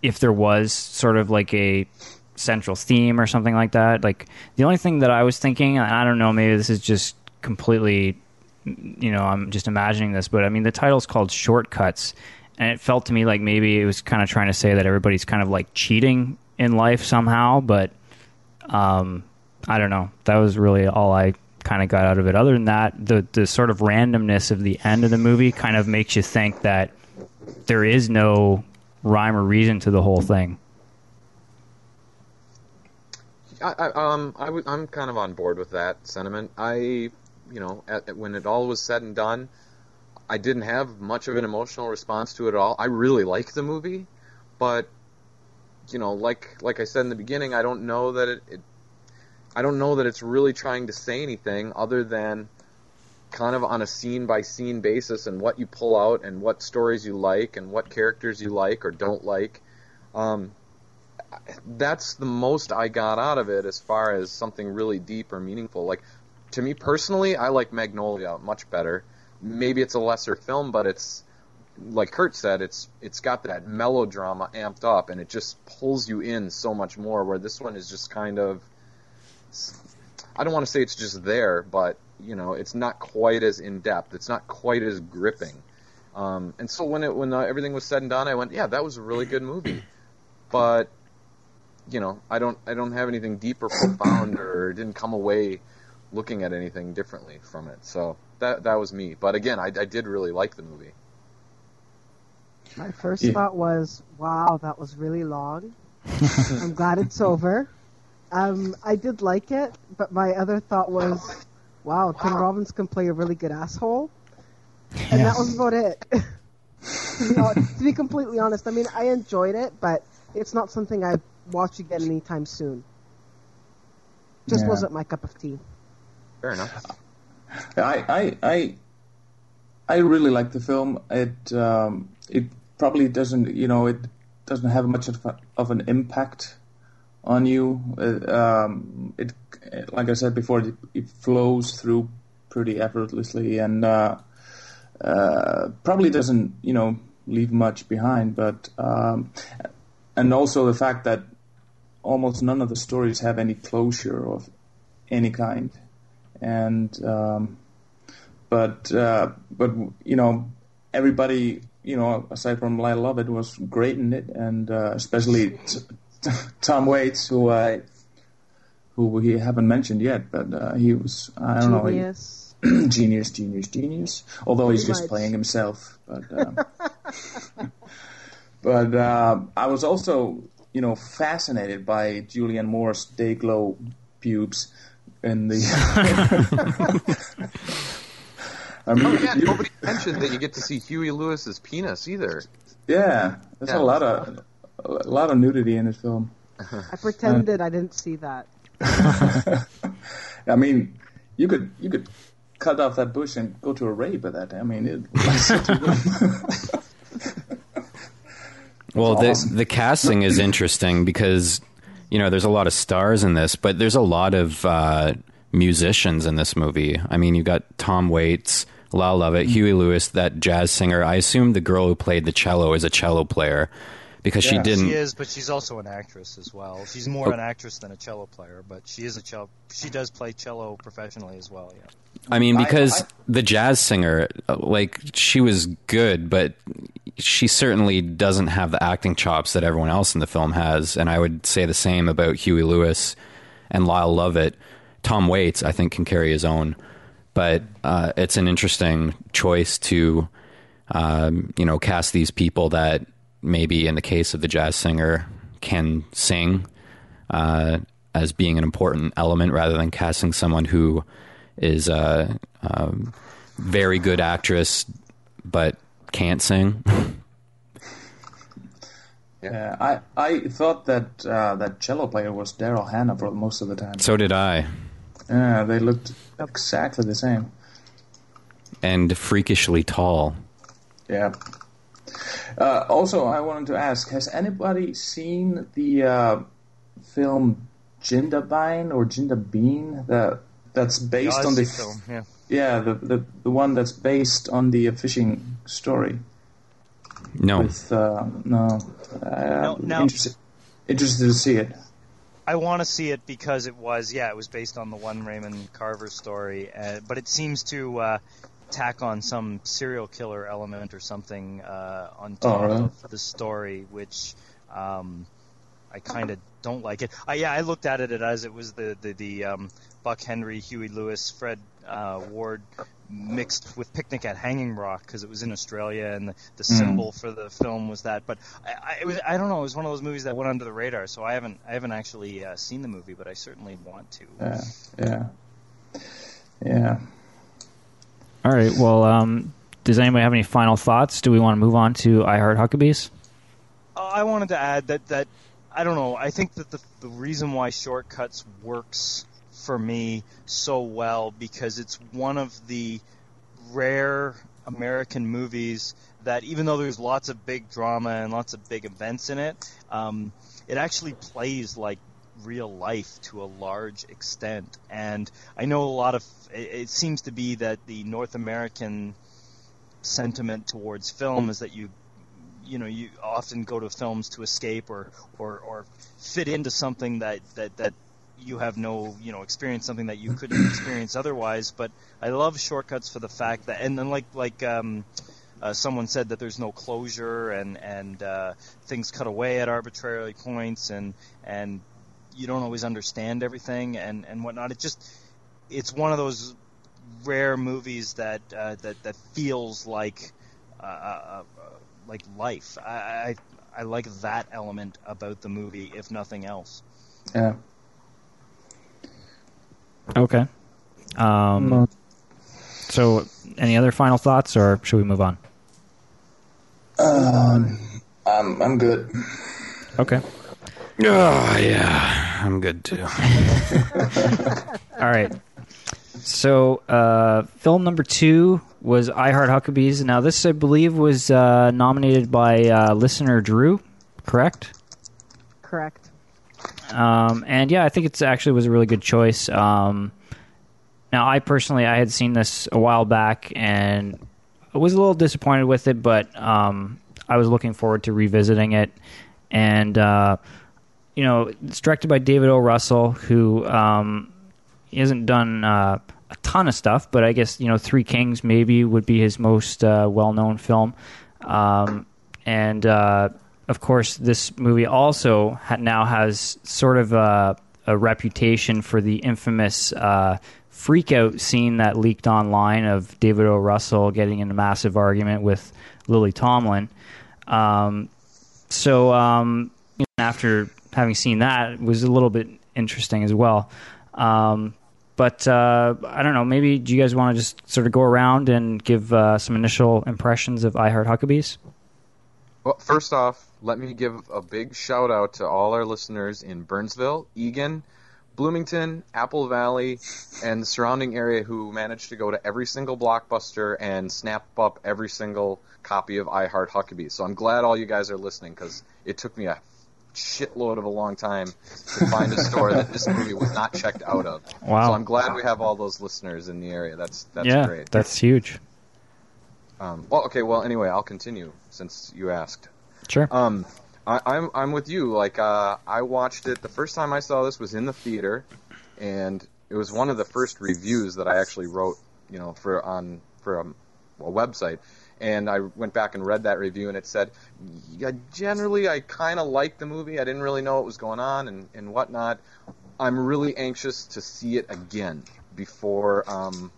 if there was sort of like a central theme or something like that. Like the only thing that I was thinking, and I don't know, maybe this is just completely, you know, I'm just imagining this, but I mean the title's called Short Cuts and it felt to me like maybe it was kind of trying to say that everybody's kind of like cheating in life somehow but um, i don't know. That was really all i kind of got out of it. Other than that the the sort of randomness of the end of the movie kind of makes you think that there is no rhyme or reason to the whole thing. I, I, um, I w- I'm kind of on board with that sentiment. I, you know, at, when it all was said and done, I didn't have much of an emotional response to it at all. I really like the movie, but you know, like like I said in the beginning, I don't know that it, it I don't know that it's really trying to say anything other than kind of on a scene by scene basis and what you pull out and what stories you like and what characters you like or don't like. Um, that's the most I got out of it as far as something really deep or meaningful. Like to me personally, I like Magnolia much better maybe it's a lesser film, but it's like Kurt said, it's it's got that melodrama amped up, and it just pulls you in so much more. Where this one is just kind of, I don't want to say it's just there, but you know, it's not quite as in depth. It's not quite as gripping. Um, and so when it when uh, everything was said and done, I went, yeah, that was a really good movie, but you know, I don't I don't have anything deep or profound, or didn't come away looking at anything differently from it. So that that was me. But again, I, I did really like the movie. My first Yeah. thought was, wow, that was really long. I'm glad it's over. Um, I did like it, but my other thought was, wow, Tim Robbins can play a really good asshole. And that was about it. to, be, hon- to be completely honest, I mean, I enjoyed it, but it's not something I'd watch again anytime soon. Just Yeah. wasn't my cup of tea. Fair enough. I I I I really like the film. It um, it probably doesn't you know it doesn't have much of, a, of an impact on you. It, um, it like I said before, it, it flows through pretty effortlessly and uh, uh, probably doesn't you know leave much behind. But um, and also the fact that almost none of the stories have any closure of any kind and um, but uh, but you know everybody you know aside from Lyle Lovett was great in it, and uh, especially t- t- Tom Waits, who I who we haven't mentioned yet, but uh, he was I don't Genius. know genius, genius, genius. Although he's just much. playing himself, but um, but uh, I was also you know fascinated by Julianne Moore's day glow pubes in the. I mean, Oh yeah, nobody mentioned that you get to see Huey Lewis's penis either. yeah, there's Yeah. a lot of a lot of nudity in this film. I pretended I didn't see that. I mean, you could you could cut off that bush and go to a rave with that. I mean, it, Well, the the casting is interesting because you know there's a lot of stars in this, but there's a lot of uh, musicians in this movie. I mean, you got Tom Waits, Lyle Lovett, Mm. Huey Lewis, that jazz singer. I assume the girl who played the cello is a cello player because she didn't. She is, but she's also an actress as well. She's more an actress than a cello player, but she is a cello. She does play cello professionally as well. Yeah. I mean, because I- the jazz singer, uh, like, she was good, but she certainly doesn't have the acting chops that everyone else in the film has. And I would say the same about Huey Lewis and Lyle Lovett. Tom Waits, I think, can carry his own. But uh, it's an interesting choice to, um, you know, cast these people that maybe, in the case of the jazz singer, can sing uh, as being an important element rather than casting someone who is a um, very good actress but can't sing. yeah, I I thought that uh, that cello player was Daryl Hannah for most of the time. so did I. Yeah, they looked exactly the same. And freakishly tall. Yeah. Uh, also, I wanted to ask: Has anybody seen the uh, film Jindabyne or Jindabean that that's based on the film. Yeah. yeah the, the the one that's based on the fishing story? No. With uh, no, uh, No, no. Interested, interested to see it. I want to see it because it was, yeah, it was based on the one Raymond Carver story, uh, but it seems to uh, tack on some serial killer element or something uh, on top really? of the story, which um, I kind of don't like it. Uh, yeah, I looked at it as it was the the, the um, Buck Henry, Huey Lewis, Fred uh, Ward mixed with Picnic at Hanging Rock because it was in Australia and the, the symbol for the film was that. But I, I, it was I don't know. It was one of those movies that went under the radar, so I haven't I haven't actually uh, seen the movie, but I certainly want to. Yeah, yeah, yeah. All right. Well, um, does anybody have any final thoughts? Do we want to move on to I Heart Huckabees? Uh, I wanted to add that that I don't know. I think that the the reason why Short Cuts works for me so well because it's one of the rare American movies that even though there's lots of big drama and lots of big events in it, um, it actually plays like real life to a large extent. And I know a lot of it, it seems to be that the North American sentiment towards film is that you you know you often go to films to escape or or, or fit into something that, that that you have no you know experience something that you couldn't experience otherwise but I love Short Cuts for the fact that and then like like um uh, someone said that there's no closure and and uh, things cut away at arbitrary points and and you don't always understand everything and and whatnot it just it's one of those rare movies that uh, that that feels like uh, uh, uh, like life. I, I I like that element about the movie, if nothing else. Yeah. Okay. Um, so, any other final thoughts, or should we move on? Um, I'm I'm good. Okay. Oh, yeah. I'm good too. All right. So, uh, film number two was I Heart Huckabees. Now, this, I believe, was uh, nominated by uh, listener Drew, correct? Correct. Um, and yeah, I think it's actually was a really good choice. Um, now, I personally, I had seen this a while back and I was a little disappointed with it, but um, I was looking forward to revisiting it. And uh, you know, it's directed by David O. Russell, who um, hasn't done uh, a ton of stuff, but I guess you know, Three Kings maybe would be his most uh, well-known film. Um, and uh, of course, this movie also ha- now has sort of a, a reputation for the infamous uh, freakout scene that leaked online of David O. Russell getting in a massive argument with Lily Tomlin. Um, so um, after having seen that, was a little bit interesting as well. Um, but uh, I don't know. Maybe do you guys want to just sort of go around and give uh, some initial impressions of I Heart Huckabees? Well, first off, let me give a big shout out to all our listeners in Burnsville, Eagan, Bloomington, Apple Valley, and the surrounding area who managed to go to every single blockbuster and snap up every single copy of I Heart Huckabee. So I'm glad all you guys are listening because it took me a shitload of a long time to find a store that this movie was not checked out of. Wow. So I'm glad we have all those listeners in the area. That's that's yeah, great. that's huge. Um, well, okay. Well, anyway, I'll continue since you asked. Sure. Um, I, I'm I'm with you. Like, uh, I watched it. The first time I saw this was in the theater, and it was one of the first reviews that I actually wrote. You know, for on for a, a website. And I went back and read that review, and it said, yeah, generally, I kind of liked the movie. I didn't really know what was going on and, and whatnot. I'm really anxious to see it again before, um,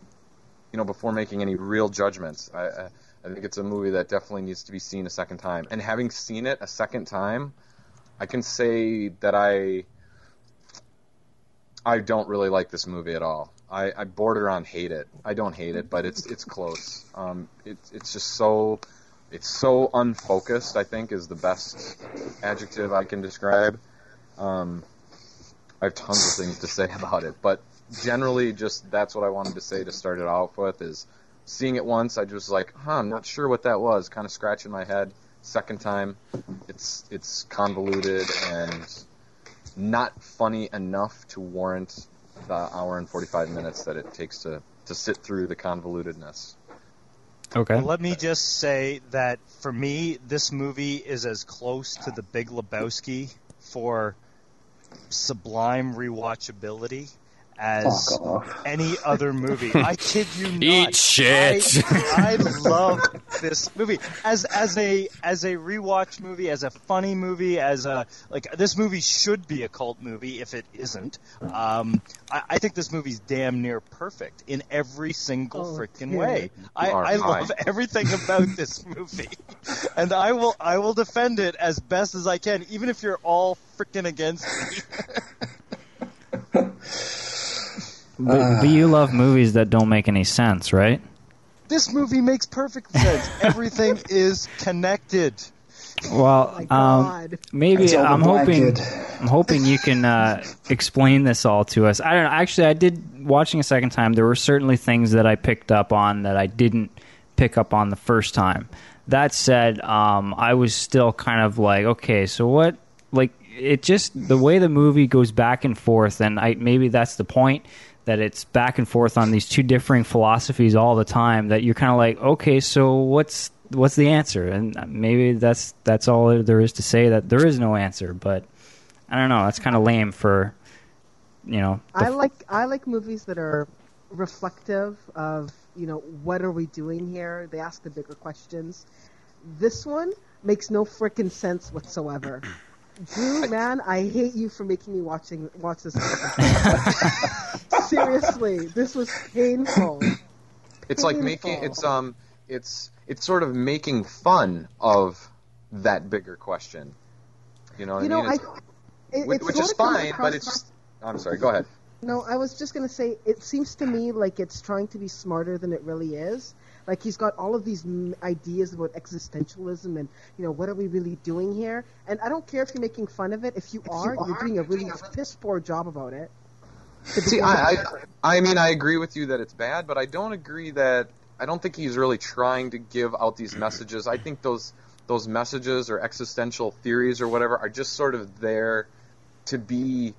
you know, before making any real judgments. I, I, I think it's a movie that definitely needs to be seen a second time. And having seen it a second time, I can say that I I don't really like this movie at all. I, I border on hate it. I don't hate it, but it's it's close. Um, it's it's just so it's so unfocused. I think is the best adjective I can describe. Um, I have tons of things to say about it, but generally, just that's what I wanted to say to start it off with. Is seeing it once, I just like, huh, I'm not sure what that was. Kind of scratching my head. Second time, it's it's convoluted and not funny enough to warrant the hour and 45 minutes that it takes to, to sit through the convolutedness. Okay. Well, let me just say that for me, this movie is as close to The Big Lebowski for sublime rewatchability as any other movie. I kid you not. Eat shit. I, I love this movie as as a as a rewatch movie, as a funny movie, as a like this movie should be a cult movie if it isn't. Um, I, I think this movie's damn near perfect in every single Oh, freaking way. I, I love everything about this movie, and I will I will defend it as best as I can, even if you're all freaking against me. But, but you love movies that don't make any sense, right? This movie makes perfect sense. Everything is connected. Well, Oh um, maybe It's all the I'm hoping. I'm hoping you can uh, explain this all to us. I don't know. Actually, I did watching a second time. There were certainly things that I picked up on that I didn't pick up on the first time. That said, um, I was still kind of like, okay, so what? Like, it just the way the movie goes back and forth, and I maybe that's the point that it's back and forth on these two differing philosophies all the time. That you're kind of like, okay, so what's what's the answer? And uh, maybe that's that's all there is to say. That there is no answer, but I don't know. That's kind of lame for you know. I like I like movies that are reflective of you know what are we doing here. They ask the bigger questions. This one makes no freaking sense whatsoever. Drew, man, I hate you for making me watching watch this. Seriously, this was painful. It's like making it's um it's it's sort of making fun of that bigger question. You know what You I know, mean? I It's- it, which, it which sorta is fine, but it's I'm sorry. Go ahead. No, I was just going to say, it seems to me like it's trying to be smarter than it really is. Like he's got all of these ideas about existentialism and, you know, what are we really doing here? And I don't care if you're making fun of it. If you are, you're doing a really piss poor job about it. See, I. I, I mean, I agree with you that it's bad, but I don't agree that I don't think he's really trying to give out these messages. I think those those messages or existential theories or whatever are just sort of there to be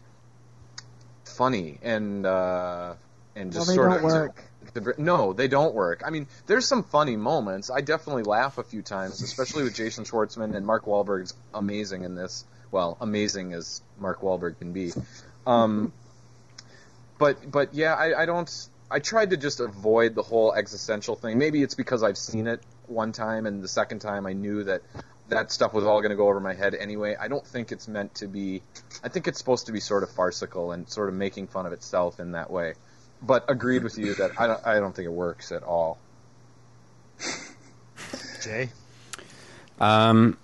funny and uh, and just they sort of work. To- no, they don't work. I mean, there's some funny moments. I definitely laugh a few times, especially with Jason Schwartzman and Mark Wahlberg's amazing in this. Well, amazing as Mark Wahlberg can be. Um, but but yeah, I, I don't. I tried to just avoid the whole existential thing. Maybe it's because I've seen it one time, and the second time I knew that that stuff was all going to go over my head anyway. I don't think it's meant to be. I think it's supposed to be sort of farcical and sort of making fun of itself in that way. But agreed with you that I don't. I don't think it works at all. Jay, Um,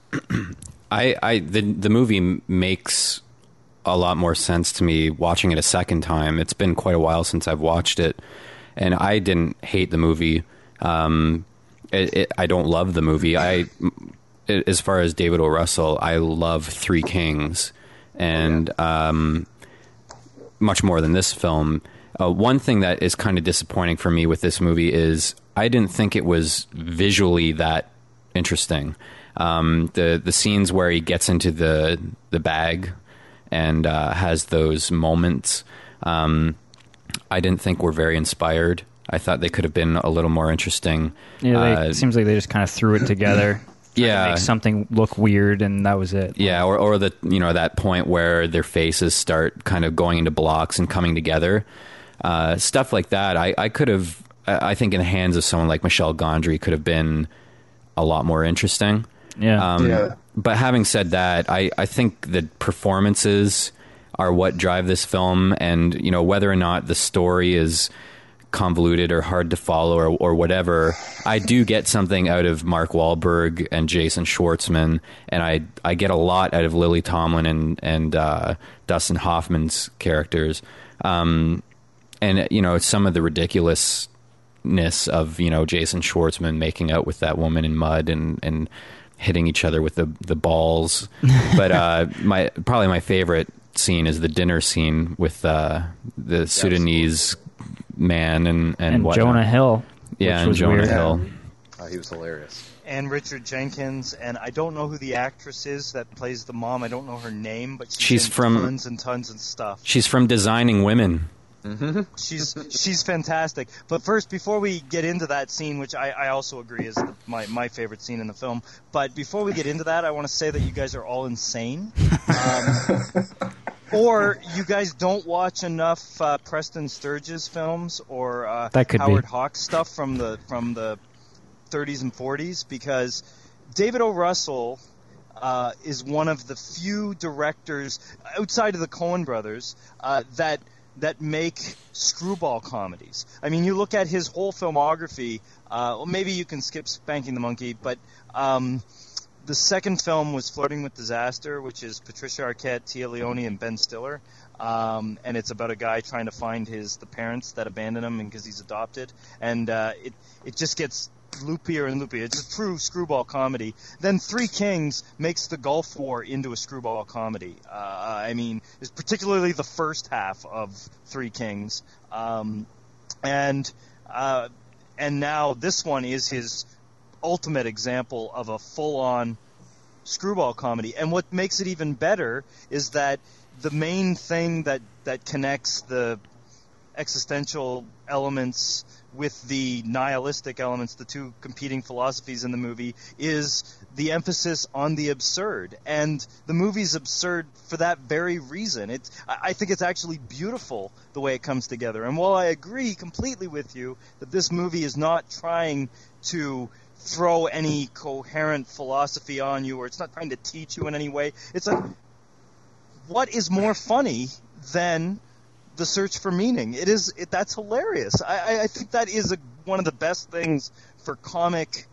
I, I, the the movie makes a lot more sense to me watching it a second time. It's been quite a while since I've watched it, and I didn't hate the movie. Um, it, it, I don't love the movie. I a- as far as David O. Russell, I love Three Kings, and um, much more than this film. Uh, one thing that is kind of disappointing for me with this movie is I didn't think it was visually that interesting. Um, the the scenes where he gets into the the bag and uh, has those moments, um, I didn't think were very inspired. I thought they could have been a little more interesting. Yeah, they, Uh, it seems like they just kind of threw it together. to Yeah. make something look weird, and that was it. Yeah, or or the you know that point where their faces start kind of going into blocks and coming together, uh, stuff like that. I, I could have, I I think, in the hands of someone like Michel Gondry, could have been a lot more interesting. Yeah, Um, Yeah. But having said that, I, I think the performances are what drive this film, and you know whether or not the story is convoluted or hard to follow or, or whatever, I do get something out of Mark Wahlberg and Jason Schwartzman, and I I get a lot out of Lily Tomlin and and uh, Dustin Hoffman's characters, um, and you know some of the ridiculousness of you know Jason Schwartzman making out with that woman in mud and and hitting each other with the the balls, but uh, my probably my favorite scene is the dinner scene with uh, the Sudanese man and and, and. Jonah Hill. yeah, and Jonah weird. Hill. Uh, he was hilarious. and Richard Jenkins, and I don't know who the actress is that plays the mom. I don't know her name, but she's, She's in from- tons and tons of stuff. She's from Designing Women. She's she's fantastic. But first, before we get into that scene, which I, I also agree is the, my my favorite scene in the film, but before we get into that, I want to say that you guys are all insane. Um, or you guys don't watch enough uh, Preston Sturges films or uh, That could be. Howard Hawks stuff from the from the 30s and 40s because David O. Russell uh, is one of the few directors outside of the Coen brothers uh, that that make screwball comedies. I mean, you look at his whole filmography. Uh, well, maybe you can skip Spanking the Monkey, but um, the second film was Flirting with Disaster, which is Patricia Arquette, Téa Leoni, and Ben Stiller. Um, and it's about a guy trying to find his the parents that abandoned him because he's adopted, and uh, it it just gets loopier and loopier. It's a true screwball comedy. Then Three Kings makes the Gulf War into a screwball comedy. Uh, I mean, it's particularly the first half of Three Kings, um, and uh, and now this one is his ultimate example of a full-on screwball comedy. And what makes it even better is that the main thing that that connects the existential elements with the nihilistic elements, the two competing philosophies in the movie, is the emphasis on the absurd. And the movie's absurd for that very reason. It's, I think it's actually beautiful the way it comes together. And while I agree completely with you that this movie is not trying to throw any coherent philosophy on you or it's not trying to teach you in any way, it's like, what is more funny than the search for meaning. It is it, that's hilarious. I, I, think that is a, one of the best things for comic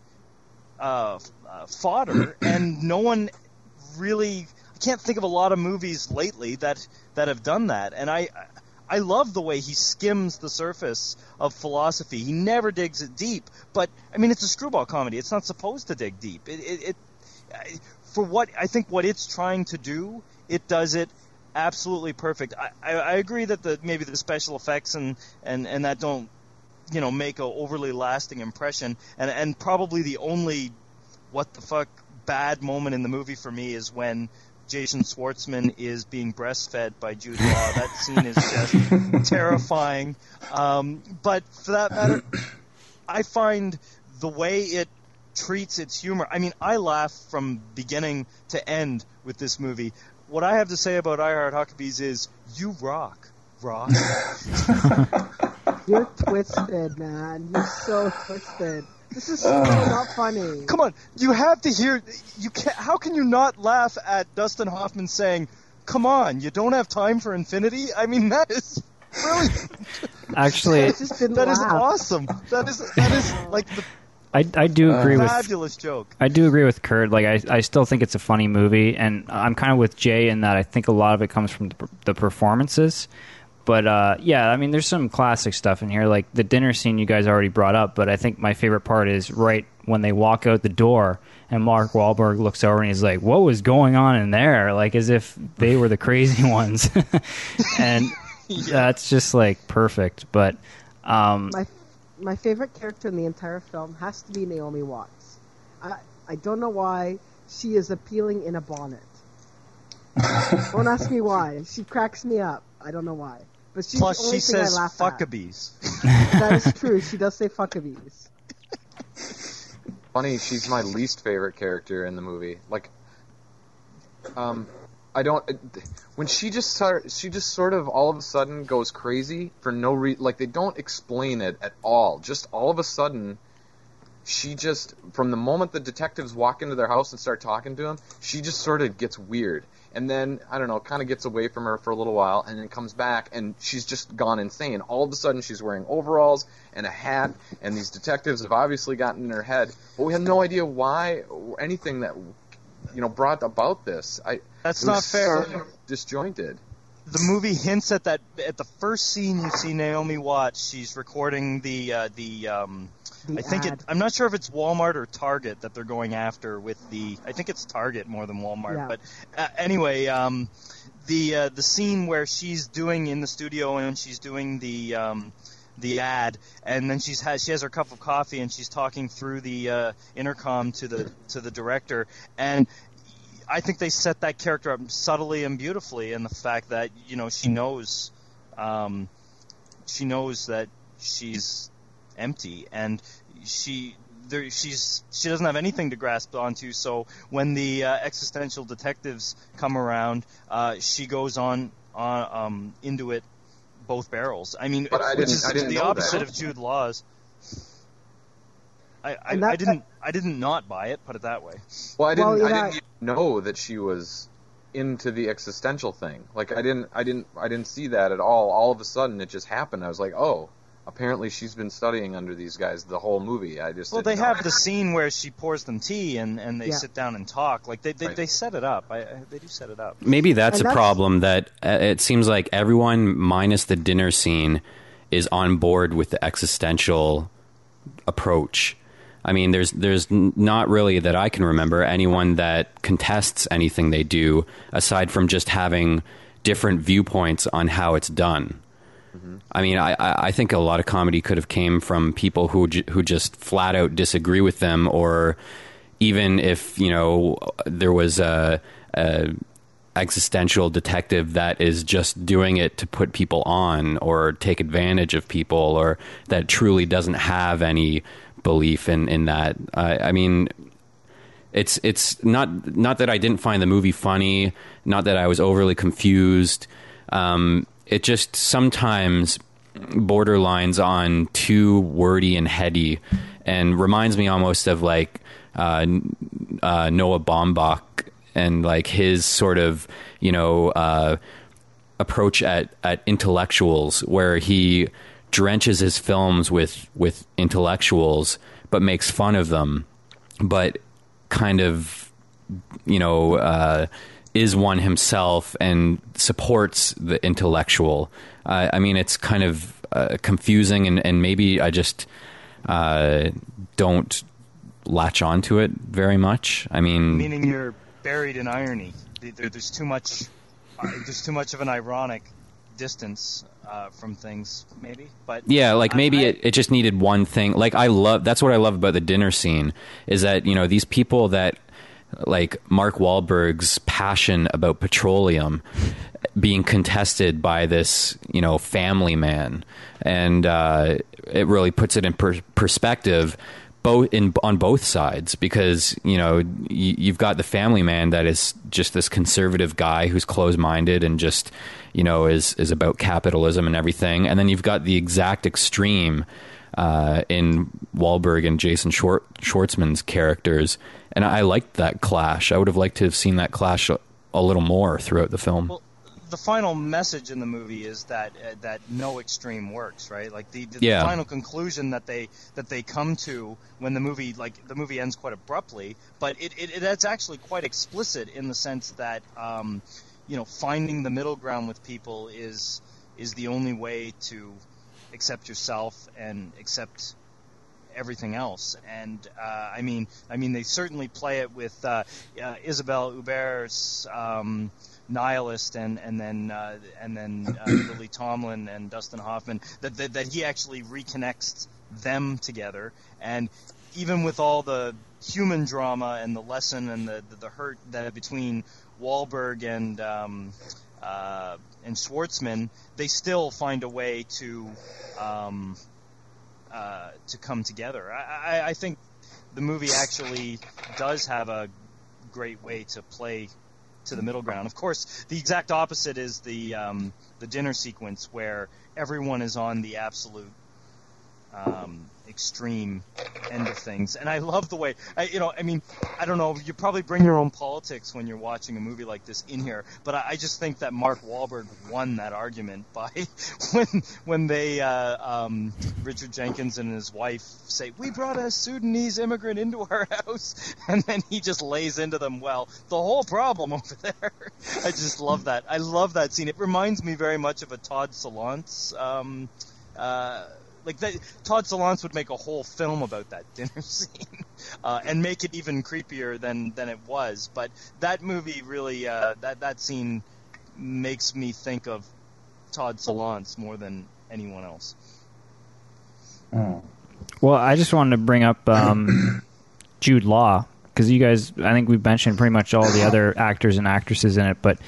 uh, uh, fodder, and no one really. I can't think of a lot of movies lately that that have done that, and I. I love the way he skims the surface of philosophy. He never digs it deep, but I mean, it's a screwball comedy. It's not supposed to dig deep. It, it, it for what I think what it's trying to do, it does it absolutely perfect. I, I, I agree that the maybe the special effects and, and, and that don't you know make a overly lasting impression, and and probably the only what the fuck bad moment in the movie for me is when Jason Schwartzman is being breastfed by Jude Law. That scene is just terrifying. Um, but for that matter, I find the way it treats its humor. I mean, I laugh from beginning to end with this movie. What I have to say about I Heart Huckabees is, you rock, rock. You're twisted, man. You're so twisted. This is so oh. not funny. Come on, you have to hear. You can How can you not laugh at Dustin Hoffman saying, "Come on, you don't have time for infinity"? I mean, that is brilliant. Actually, I just didn't That is laugh. awesome. That is that is like the I, I do agree with fabulous joke. I do agree with Kurt. Like I, I still think it's a funny movie, and I'm kind of with Jay in that I think a lot of it comes from the, the performances. but uh, yeah, I mean, there's some classic stuff in here, like the dinner scene you guys already brought up. But I think my favorite part is right when they walk out the door, and Mark Wahlberg looks over and he's like, "What was going on in there?" Like as if they were the crazy ones, and yeah. that's just like perfect. But um, My my favorite character in the entire film has to be Naomi Watts. I I don't know why she is appealing in a bonnet. don't ask me why. She cracks me up. I don't know why. But she's Plus, the only she thing says I laugh at. fuckabees. That is true. She does say fuckabees. Funny, she's my least favorite character in the movie. Like, um, I don't. When she just start, she just sort of all of a sudden goes crazy for no reason. Like they don't explain it at all. Just all of a sudden, she just from the moment the detectives walk into their house and start talking to him, she just sort of gets weird. And then I don't know, kind of gets away from her for a little while, and then comes back, and she's just gone insane. All of a sudden, she's wearing overalls and a hat, and these detectives have obviously gotten in her head, but we have no idea why or anything that you know brought about this. I That's not fair. so disjointed. the movie hints at that at the first scene you see Naomi Watts. She's recording the uh, the. Um, The I think it. I'm not sure if it's Walmart or Target that they're going after with the. I think it's Target more than Walmart. Yeah. But uh, anyway, um, the uh, the scene where she's doing in the studio and she's doing the. Um, the ad, and then she's has she has her cup of coffee and she's talking through the uh, intercom to the to the director, and I think they set that character up subtly and beautifully in the fact that you know she knows, um, she knows that she's empty and she there she's she doesn't have anything to grasp onto. So when the uh, existential detectives come around, uh, she goes on on um, into it both barrels. I mean, But I which is I the opposite that. of Jude Law's. I, I, that- I didn't I didn't not buy it. Put it that way. Well, I didn't. Well, I didn't even know that she was into the existential thing. Like I didn't. I didn't. I didn't see that at all. All of a sudden, it just happened. I was like, oh, apparently she's been studying under these guys the whole movie. I just. Well, they know. have the scene where she pours them tea and, and they Yeah. sit down and talk. Like they they, Right. they set it up. I, I, they do set it up. Maybe that's And a that's- problem that uh, it seems like everyone minus the dinner scene is on board with the existential approach. I mean, there's there's not really that I can remember anyone that contests anything they do aside from just having different viewpoints on how it's done. I mean, I, I I think a lot of comedy could have came from people who j- who just flat out disagree with them, or even if you know there was a, a existential detective that is just doing it to put people on or take advantage of people, or that truly doesn't have any belief in in that. I, I mean, it's it's not not that I didn't find the movie funny, not that I was overly confused. Um, it just sometimes borderlines on too wordy and heady, and reminds me almost of like uh, uh, Noah Baumbach and like his sort of you know uh, approach at at intellectuals, where he drenches his films with with intellectuals, but makes fun of them, but kind of you know uh, is one himself and supports the intellectual. Uh, I mean, it's kind of uh, confusing, and, and maybe I just uh, don't latch onto it very much. I mean, Meaning you're buried in irony. There, there's too much. There's too much of an ironic distance uh, from things, maybe. But Yeah, like maybe I- it, it just needed one thing. Like I love that's what I love about the dinner scene is that you know these people that like Mark Wahlberg's passion about petroleum being contested by this you know family man, and uh, it really puts it in per- perspective. Both in on both sides because you know you, you've got the family man that is just this conservative guy who's closed minded and just you know is is about capitalism and everything, and then you've got the exact extreme uh, in Wahlberg and Jason Schwar- Schwartzman's characters, and I liked that clash. I would have liked to have seen that clash a, a little more throughout the film. Well, the final message in the movie is that uh, that no extreme works, right? Like the, the, Yeah. final conclusion that they that they come to when the movie like the movie ends quite abruptly, but it, it, it it's actually quite explicit in the sense that um, you know finding the middle ground with people is is the only way to accept yourself and accept everything else. And uh, I mean, I mean, they certainly play it with uh, uh, Isabelle Huppert's um, nihilist, and and then uh, and then uh, Lily Tomlin and Dustin Hoffman. That, that that he actually reconnects them together, and even with all the human drama and the lesson and the the, the hurt that between Wahlberg and um, uh, and Schwartzman, they still find a way to um, uh, to come together. I, I, I think the movie actually does have a great way to play to the middle ground. Of course, the exact opposite is the um, the dinner sequence where everyone is on the absolute um, extreme end of things. And I love the way, I, you know, I mean, I don't know, you probably bring your own politics when you're watching a movie like this in here, but I, I just think that Mark Wahlberg won that argument by when when they, uh, um, Richard Jenkins and his wife say, "We brought a Sudanese immigrant into our house," and then he just lays into them. Well, the whole problem over there. I just love that. I love that scene. It reminds me very much of a Todd Solondz. Um, uh, like that, Todd Solondz would make a whole film about that dinner scene, uh, and make it even creepier than than it was. But that movie really, uh, that that scene makes me think of Todd Solondz more than anyone else. Well, I just wanted to bring up um, Jude Law because you guys, I think we've mentioned pretty much all the other actors and actresses in it, but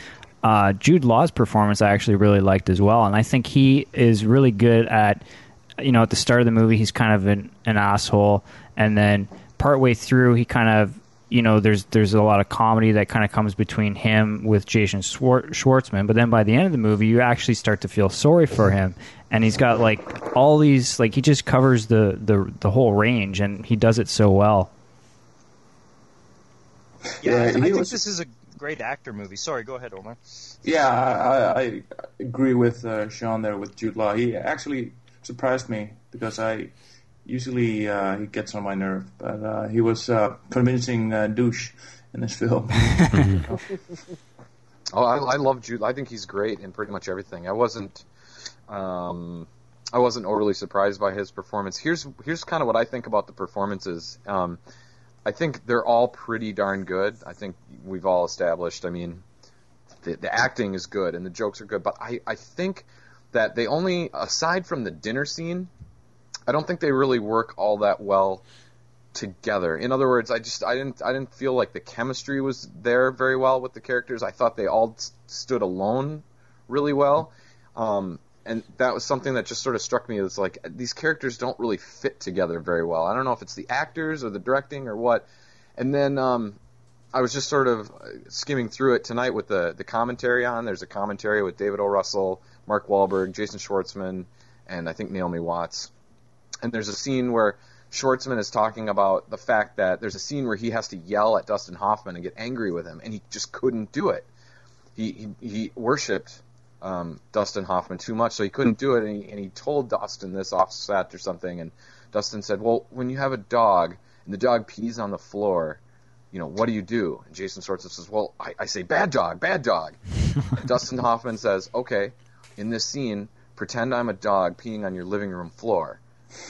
uh, Jude Law's performance I actually really liked as well, and I think he is really good at, you know, at the start of the movie he's kind of an, an asshole, and then partway through he kind of, you know, there's there's a lot of comedy that kind of comes between him with Jason Schwar- Schwartzman, but then by the end of the movie you actually start to feel sorry for him, and he's got like all these like he just covers the the the whole range, and he does it so well. Yeah, Yeah, I, I think this is a great actor movie. Sorry, go ahead, Omar. Yeah, I, I, I agree with uh, Sean there with Jude Law. He actually surprised me because I usually uh, he gets on my nerve, but uh, he was uh, convincing uh, douche in this film. Oh, I, I love Jude. I think he's great in pretty much everything. I wasn't, um, I wasn't overly surprised by his performance. Here's here's kind of what I think about the performances. Um, I think they're all pretty darn good. I think we've all established. I mean, the, the acting is good and the jokes are good, but I I think that they only, aside from the dinner scene, I don't think they really work all that well together. In other words, I just I didn't I didn't feel like the chemistry was there very well with the characters. I thought they all s- stood alone really well. Um, and that was something that just sort of struck me as like these characters don't really fit together very well. I don't know if it's the actors or the directing or what. And then um, I was just sort of skimming through it tonight with the the commentary on. There's a commentary with David O. Russell, Mark Wahlberg, Jason Schwartzman, and I think Naomi Watts. And there's a scene where Schwartzman is talking about the fact that there's a scene where he has to yell at Dustin Hoffman and get angry with him, and he just couldn't do it. He he, he worshipped um, Dustin Hoffman too much, so he couldn't do it, and he, and he told Dustin this off set or something, and Dustin said, "Well, when you have a dog and the dog pees on the floor." You know, what do you do? And Jason Schwartzman says, Well, I, I say, bad dog, bad dog. Dustin Hoffman says, Okay, in this scene, pretend I'm a dog peeing on your living room floor.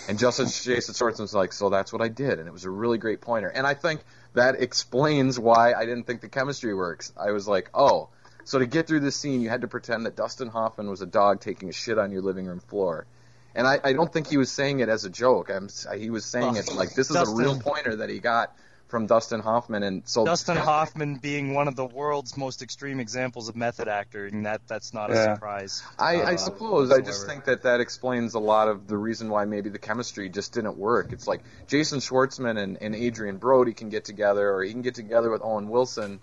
And Justice Jason Schwartzman's like, so that's what I did, and it was a really great pointer. And I think that explains why I didn't think the chemistry works. I was like, oh, so to get through this scene, you had to pretend that Dustin Hoffman was a dog taking a shit on your living room floor. And I, I don't think he was saying it as a joke. I'm, he was saying it like this is a real pointer that he got from Dustin Hoffman. And so Dustin Hoffman being one of the world's most extreme examples of method acting, that that's not a Yeah. surprise. I, I uh, suppose I just think that that explains a lot of the reason why maybe the chemistry just didn't work. It's like Jason Schwartzman and, and Adrien Brody can get together, or he can get together with Owen Wilson,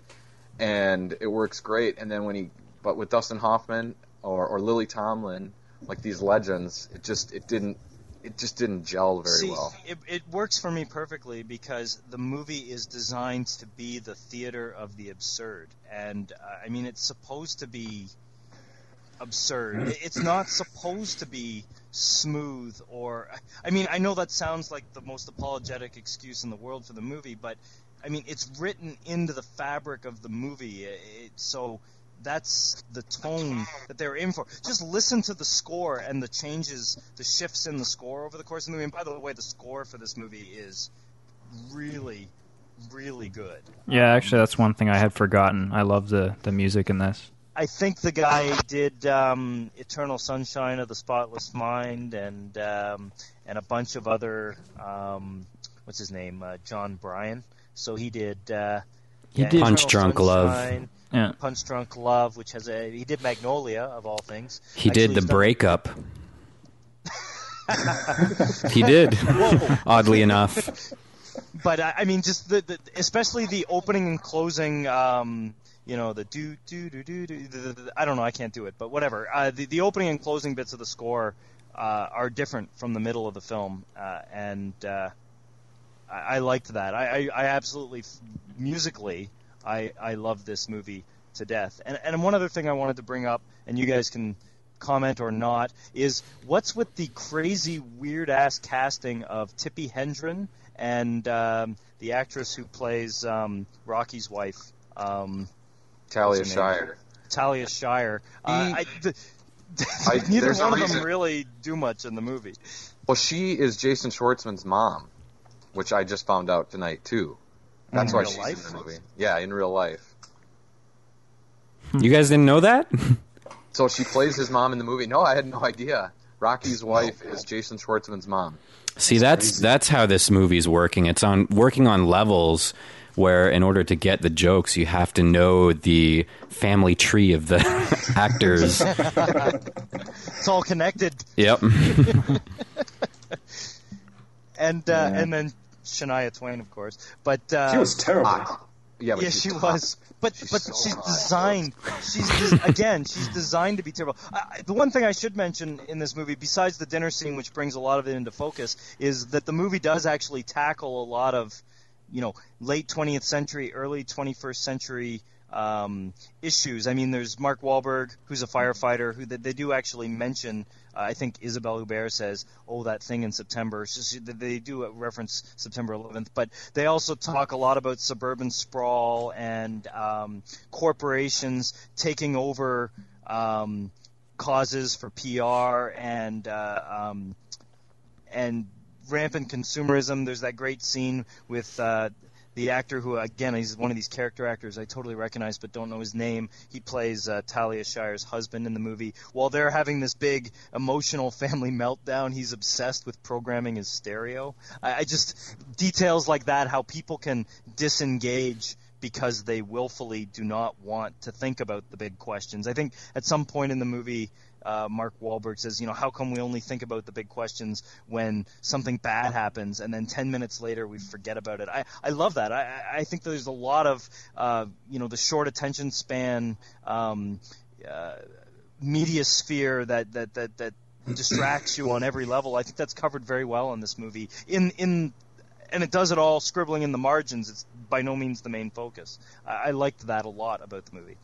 and it works great. And then when he, but with Dustin Hoffman or, or Lily Tomlin, like these legends, it just it didn't it just didn't gel very See, well. it, it works for me perfectly because the movie is designed to be the theater of the absurd, and uh, I mean it's supposed to be absurd. It's not supposed to be smooth or. I mean, I know that sounds like the most apologetic excuse in the world for the movie, but I mean it's written into the fabric of the movie. It, so that's the tone that they were in for. Just listen to the score and the changes, the shifts in the score over the course of the movie. And by the way, the score for this movie is really, really good. Yeah, actually, that's one thing I had forgotten. I love the the music in this. I think the guy did um, "Eternal Sunshine of the Spotless Mind" and um, and a bunch of other um, what's his name, uh, Jon Brion. So he did. Uh, He yeah, did- Punch Eternal Drunk Love. Sunshine, Yeah. Punch Drunk Love, which has a he did Magnolia of all things. He Actually, did the done- breakup. he did. Oddly enough. but I, I mean, just the, the especially the opening and closing. Um, you know the do do do do do. The, the, the, I don't know. I can't do it, but whatever. Uh, the the opening and closing bits of the score uh, are different from the middle of the film, uh, and uh, I, I liked that. I, I, I absolutely musically, I I love this movie to death. And and one other thing I wanted to bring up, and you guys can comment or not, is what's with the crazy weird ass casting of Tippi Hedren and um, the actress who plays um, Rocky's wife. Um, Talia? Shire. Talia Shire. Uh, I, the, I- neither one of them really do much in the movie. Well, she is Jason Schwartzman's mom, which I just found out tonight too. That's In why she's life? in the movie. Yeah, in real life. You guys didn't know that? So she plays his mom in the movie. No, I had no idea. Rocky's wife is Jason Schwartzman's mom. See, that's that's how this movie's working. It's on working on levels where, in order to get the jokes, you have to know the family tree of the actors. It's all connected. yep. And uh, and then Shania Twain, of course. But uh, She was terrible. Ah, yeah, but yeah, she's she hot. was. But She's but so she's hot. designed. She's des- again. She's designed to be terrible. I, I- the one thing I should mention in this movie, besides the dinner scene, which brings a lot of it into focus, is that the movie does actually tackle a lot of, you know, late 20th century, early 21st century um, issues. I mean, there's Mark Wahlberg, who's a firefighter, who they, they do actually mention. I think Isabelle Huppert says, "Oh, that thing in September." Just- they do reference September 11th, but they also talk a lot about suburban sprawl and um, corporations taking over um, causes for PR and uh, um, and rampant consumerism. There's that great scene with uh, the actor who, again, he's one of these character actors I totally recognize but don't know his name. He plays uh, Talia Shire's husband in the movie. While they're having this big emotional family meltdown, he's obsessed with programming his stereo. I, I just details like that, how people can disengage because they willfully do not want to think about the big questions. I think at some point in the movie, uh, Mark Wahlberg says, you know, how come we only think about the big questions when something bad happens, and then 10 minutes later we forget about it? I, I love that. I, I- I think there's a lot of, uh, you know, the short attention span, um, uh, media sphere that, that, that, that distracts you on every level. I think that's covered very well in this movie. In, in, and it does it all scribbling in the margins. It's by no means the main focus. I, I liked that a lot about the movie.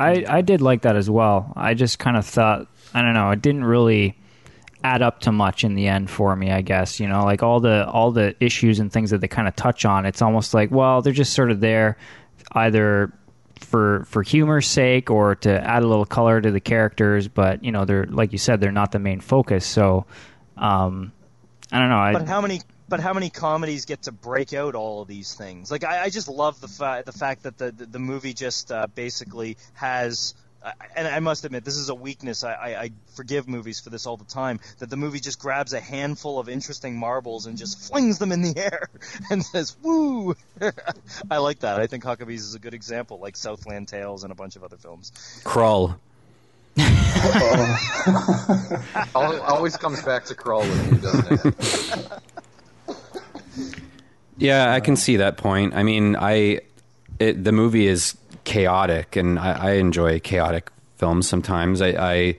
I I did like that as well. I just kind of thought I don't know. It didn't really add up to much in the end for me. I guess you know, like all the all the issues and things that they kind of touch on. It's almost like well, they're just sort of there, either for for humor's sake or to add a little color to the characters. But you know, they're like you said, they're not the main focus. So um, I don't know. I, But how many? But how many comedies get to break out all of these things? Like I, I just love the fa- the fact that the the, the movie just uh, basically has. Uh, and I must admit, this is a weakness. I, I, I forgive movies for this all the time. That the movie just grabs a handful of interesting marbles and just flings them in the air and says, "Woo!" I like that. I think Huckabees is a good example, like Southland Tales and a bunch of other films. Crawl. Always comes back to crawl with you, doesn't it? Yeah, I can see that point. I mean, I it, the movie is chaotic, and I, I enjoy chaotic films sometimes. I, I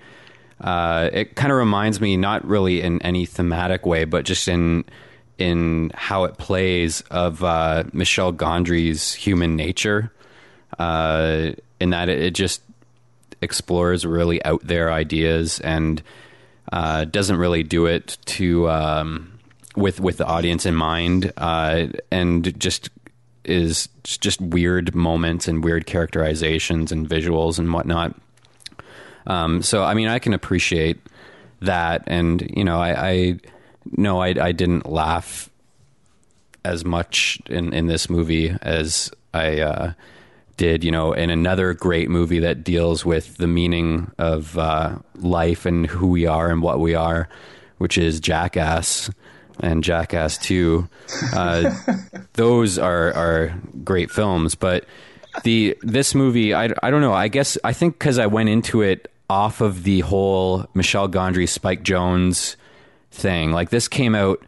uh, it kind of reminds me, not really in any thematic way, but just in in how it plays of uh, Michel Gondry's Human Nature. Uh, in that it, it just explores really out there ideas and uh, doesn't really do it to um, with with the audience in mind, uh, and just is just weird moments and weird characterizations and visuals and whatnot. Um, so I mean, I can appreciate that, and you know, I, I no, I, I didn't laugh as much in in this movie as I uh, did, you know, in another great movie that deals with the meaning of uh, life and who we are and what we are, which is Jackass and Jackass Two. Uh, those are are great films, but the this movie, I, I don't know. I guess I think because I went into it off of the whole Michel Gondry, Spike Jonze thing. Like this came out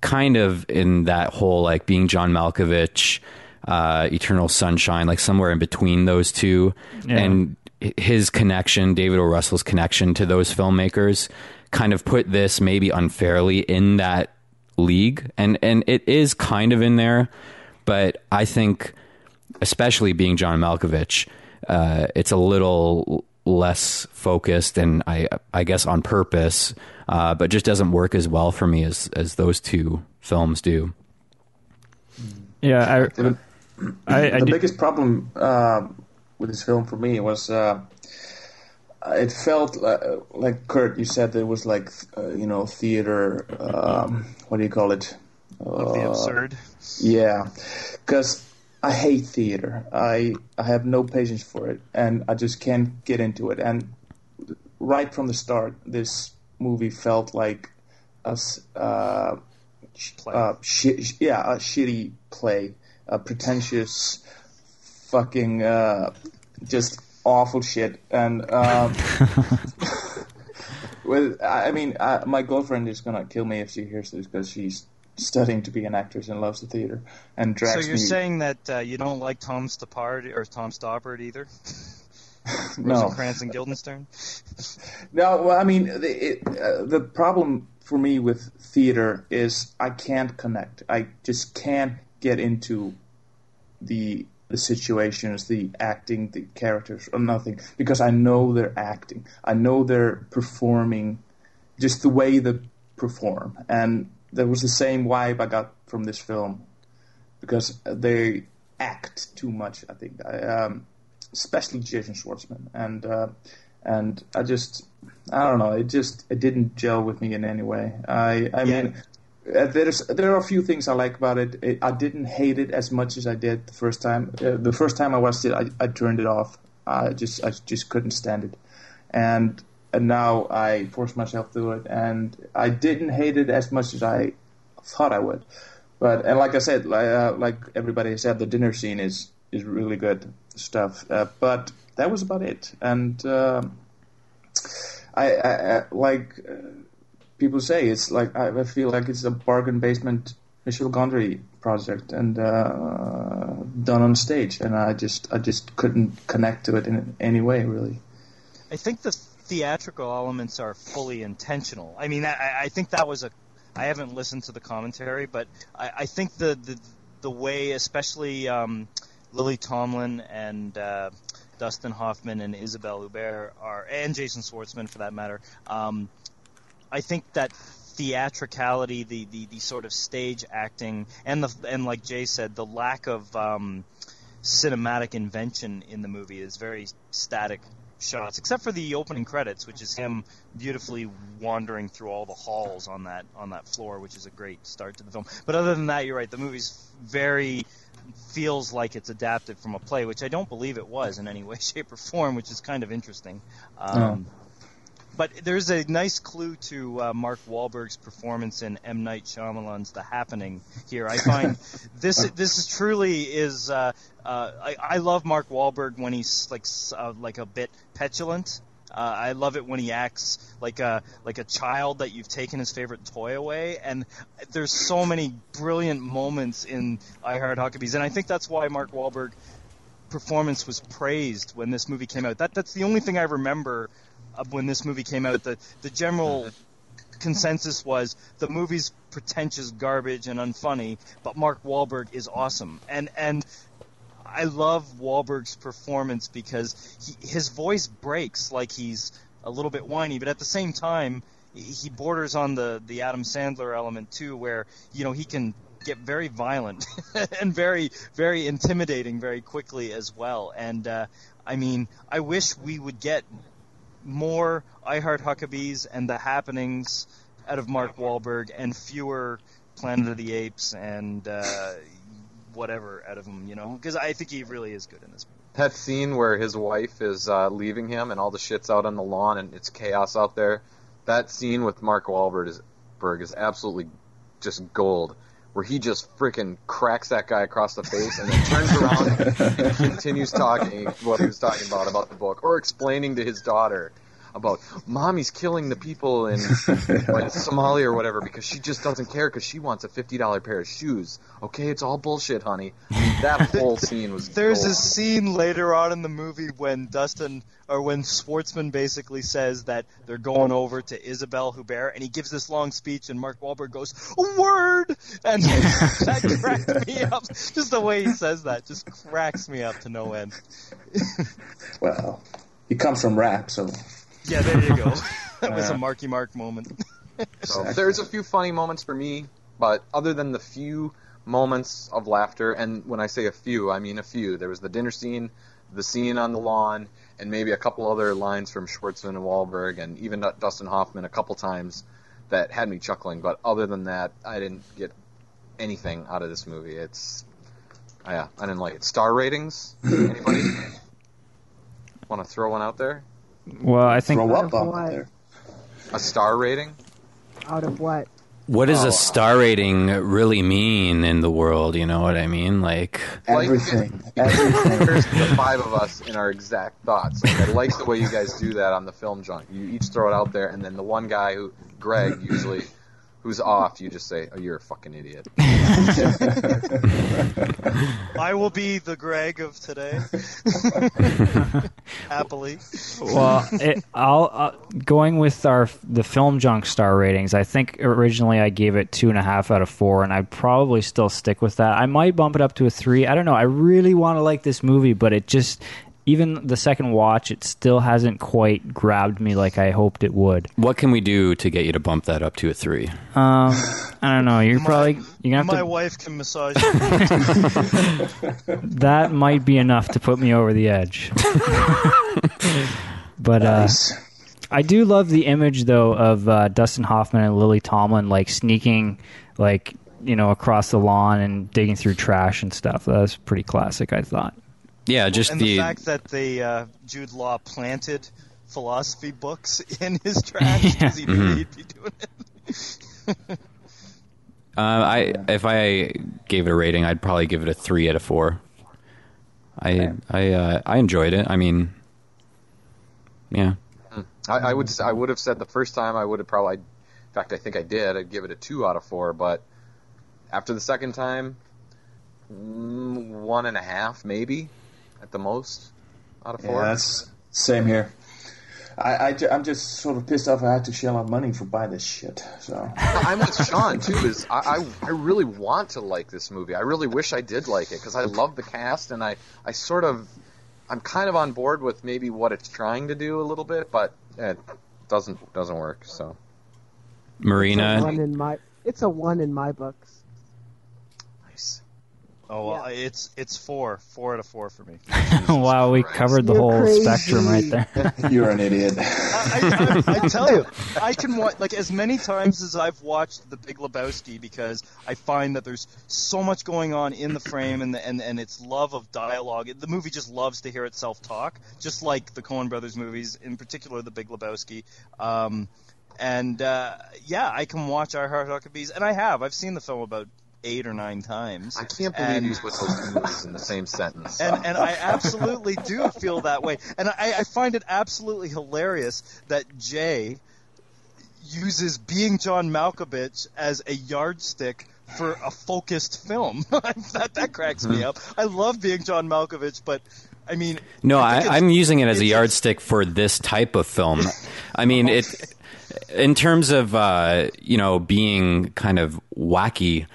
kind of in that whole like being John Malkovich, uh, Eternal Sunshine, like somewhere in between those two, Yeah. and his connection, David O. Russell's connection to those filmmakers, kind of put this maybe unfairly in that league, and and it is kind of in there, but I think, especially being John Malkovich, uh, it's a little less focused and I I guess on purpose, uh, but just doesn't work as well for me as as those two films do. Yeah, I, The, I, I the did- biggest problem uh, with this film for me was uh, it felt uh, like Kurt. You said there was like uh, you know theater. Um, what do you call it? Of the Uh, absurd. Yeah, because I hate theater. I I have no patience for it, and I just can't get into it. And right from the start, this movie felt like a uh, uh, sh- yeah, a shitty play, a pretentious, fucking, uh, just awful shit. And um, well, I mean, I, my girlfriend is gonna kill me if she hears this because she's studying to be an actress and loves the theater and So drags you're me. saying that uh, you don't like Tom Stoppard or Tom Stoppard either? no, Rosencrantz and Guildenstern? no. Well, I mean, the, it, uh, the problem for me with theater is I can't connect. I just can't get into the the situations, the acting, the characters, or nothing because I know they're acting. I know they're performing, just the way they perform, and there was the same vibe I got from this film because they act too much. I think, I, um, especially Jason Schwartzman, and uh, and I just I don't know. It just it didn't gel with me in any way. I I Yeah. mean. Uh, there's there are a few things I like about it. it. I didn't hate it as much as I did the first time. Uh, the first time I watched it, I, I turned it off. I just I just couldn't stand it, and and now I forced myself through it, and I didn't hate it as much as I thought I would. But and like I said, like, uh, like everybody said, the dinner scene is is really good stuff. Uh, but that was about it, and um I, I, I like uh, people say, it's like I, feel like it's a bargain basement Michel Gondry project and uh, done on stage, and I just I just couldn't connect to it in any way really. I think the theatrical elements are fully intentional. I mean, I, I think that was a. I haven't listened to the commentary, but I, I think the, the the way, especially um, Lily Tomlin and uh, Dustin Hoffman and Isabelle Huppert are, and Jason Schwartzman for that matter. Um, I think that theatricality, the, the, the sort of stage acting, and the and like Jay said, the lack of um, cinematic invention in the movie is very static shots, except for the opening credits, which is him beautifully wandering through all the halls on that on that floor, which is a great start to the film. But other than that, you're right. The movie's very feels like it's adapted from a play, which I don't believe it was in any way, shape, or form, which is kind of interesting. Um, But there's a nice clue to uh, Mark Wahlberg's performance in M Night Shyamalan's The Happening. Here, I find this this is truly is. Uh, uh, I, I love Mark Wahlberg when he's like uh, like a bit petulant. Uh, I love it when he acts like a like a child that you've taken his favorite toy away, and there's so many brilliant moments in I Heart Huckabees, and I think that's why Mark Wahlberg performance was praised when this movie came out. That that's the only thing I remember when this movie came out. The the general consensus was the movie's pretentious garbage and unfunny, but Mark Wahlberg is awesome. And and I love Wahlberg's performance because he, his voice breaks like he's a little bit whiny, but at the same time he borders on the the Adam Sandler element too, where you know he can get very violent and very very intimidating very quickly as well. And uh, I mean, I wish we would get more I Heart Huckabees and the happenings out of Mark Wahlberg and fewer Planet of the Apes and uh, whatever out of him, you know, because I think he really is good in this movie. That scene where his wife is uh, leaving him and all the shit's out on the lawn and it's chaos out there. That scene with Mark Wahlberg is, Berg is absolutely just gold. Where he just freaking cracks that guy across the face and then turns around and continues talking what he was talking about about the book or explaining to his daughter about mommy's killing the people in like Somalia or whatever because she just doesn't care because she wants a fifty dollar pair of shoes. Okay, it's all bullshit, honey. That whole scene was. There's gold. a scene later on in the movie when Dustin or when Schwartzman basically says that they're going over to Isabelle Huppert and he gives this long speech and Mark Wahlberg goes a word and that cracked me up. Just the way he says that just cracks me up to no end. Well, he comes from rap, so Yeah, there you go. That was a Marky Mark moment. So there's a few funny moments for me, but other than the few moments of laughter, and when I say a few, I mean a few. There was the dinner scene, the scene on the lawn, and maybe a couple other lines from Schwartzman and Wahlberg, and even Dustin Hoffman a couple times that had me chuckling. But other than that, I didn't get anything out of this movie. It's yeah, I didn't like it. Star ratings? Anybody want to throw one out there? Well, I think throw up on Why? there. A star rating? Out of what? What does Oh, a star rating really mean in the world? You know what I mean? Like, Like- Everything, everything. There's the five of us in our exact thoughts. Like, I like the way you guys do that on the film junk. You each throw it out there, and then the one guy who, Greg, usually, who's off, you just say, "Oh, you're a fucking idiot." I will be the Greg of today. Happily. well, it, I'll uh, going with our the film junk star ratings. I think originally I gave it two and a half out of four, and I'd probably still stick with that. I might bump it up to a three. I don't know. I really want to like this movie, but it just even the second watch, it still hasn't quite grabbed me like I hoped it would. what can we do to get you to bump that up to a three? Um, I don't know. You're My- probably you're gonna have My to. wife can massage That might be enough to put me over the edge. but uh, I do love the image though of uh, Dustin Hoffman and Lily Tomlin like sneaking like you know across the lawn and digging through trash and stuff. That was pretty classic, I thought. Yeah, just and the, the fact that the uh, Jude Law planted philosophy books in his trash because he knew Mhm. he'd be doing it. Uh, I if I gave it a rating, I'd probably give it a three out of four. I I uh, I enjoyed it. I mean, yeah, I, I would I would have said the first time I would have probably, in fact, I think I did. I'd give it a two out of four, but after the second time, mm, one and a half maybe, at the most, out of Yeah, four. that's same here. I, I, am just sort of pissed off I had to shell out money for buy this shit. So I'm with Sean too. Is I, I I really want to like this movie. I really wish I did like it because I love the cast and I I sort of I'm kind of on board with maybe what it's trying to do a little bit, but it doesn't doesn't work. So It's a Marina. one in my. It's a one in my books. Nice. Oh, well, it's it's four, four out of four for me. wow, we Christ. covered the You're whole crazy. spectrum right there. you're an idiot. I, I, I tell you, I can watch like as many times as I've watched The Big Lebowski because I find that there's so much going on in the frame and the, and and its love of dialogue. The movie just loves to hear itself talk, just like the Coen Brothers movies, in particular The Big Lebowski. Um, and uh, yeah, I can watch I Heart Huckabees, and I have. I've seen the film about eight or nine times. I can't believe And- you put those two movies in the same sentence. and and I absolutely do feel that way, and I, I find it absolutely hilarious that Jay uses being John Malkovich as a yardstick for a focused film. that that cracks me up. I love being John Malkovich, but I mean, No, I I, I'm using it as a yardstick for this type of film. I mean, it in terms of uh, you know being kind of wacky.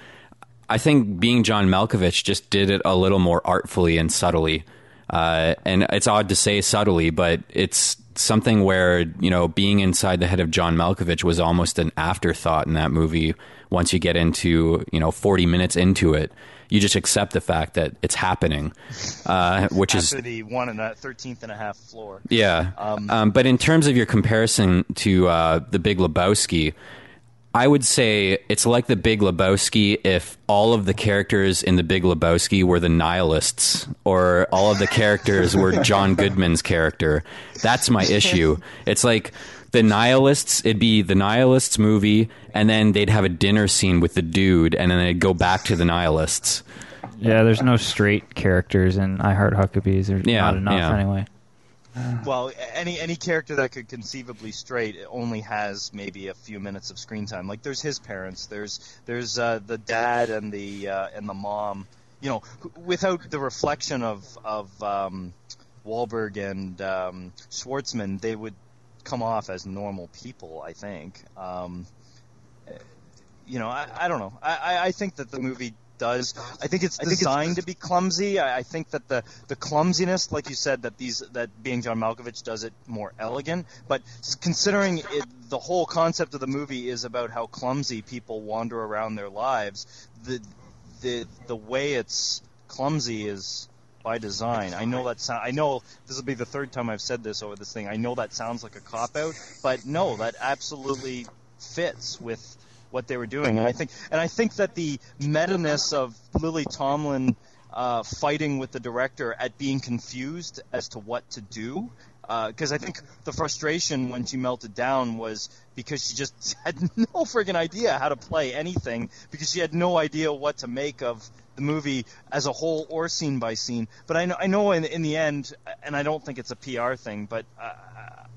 I think being John Malkovich just did it a little more artfully and subtly. uh, and it's odd to say subtly, but it's something where you know being inside the head of John Malkovich was almost an afterthought in that movie. Once you get into you know 40 minutes into it, you just accept the fact that it's happening, uh, which is After the one and a thirteenth and a half floor. yeah. Um, but in terms of your comparison to uh, the Big Lebowski, I would say it's like the Big Lebowski if all of the characters in the Big Lebowski were the nihilists, or all of the characters were John Goodman's character. That's my issue. It's like the nihilists. It'd be the nihilists movie, and then they'd have a dinner scene with the dude, and then they'd go back to the nihilists. Yeah, there's no straight characters in I Heart Huckabees. There's Yeah, not enough yeah. anyway. Well, any any character that could conceivably straight only has maybe a few minutes of screen time. Like there's his parents, there's there's uh, the dad and the uh, and the mom. You know, without the reflection of of um, Wahlberg and um, Schwartzman, they would come off as normal people. I think. Um, you know, I, I don't know. I- I think that the movie does. I think it's designed to be clumsy. I, I think that the the clumsiness, like you said, that these that being John Malkovich does it more elegant. But considering it, the whole concept of the movie is about how clumsy people wander around their lives, the the the way it's clumsy is by design. I know that sound, I know this will be the third time I've said this over this thing. I know that sounds like a cop out, but no, that absolutely fits with what they were doing. And I think and I think that the meta-ness of Lily Tomlin uh, fighting with the director at being confused as to what to do. Because I think the frustration when she melted down was because she just had no friggin' idea how to play anything because she had no idea what to make of the movie as a whole or scene by scene. But I know, I know in, in the end, and I don't think it's a PR thing, but uh,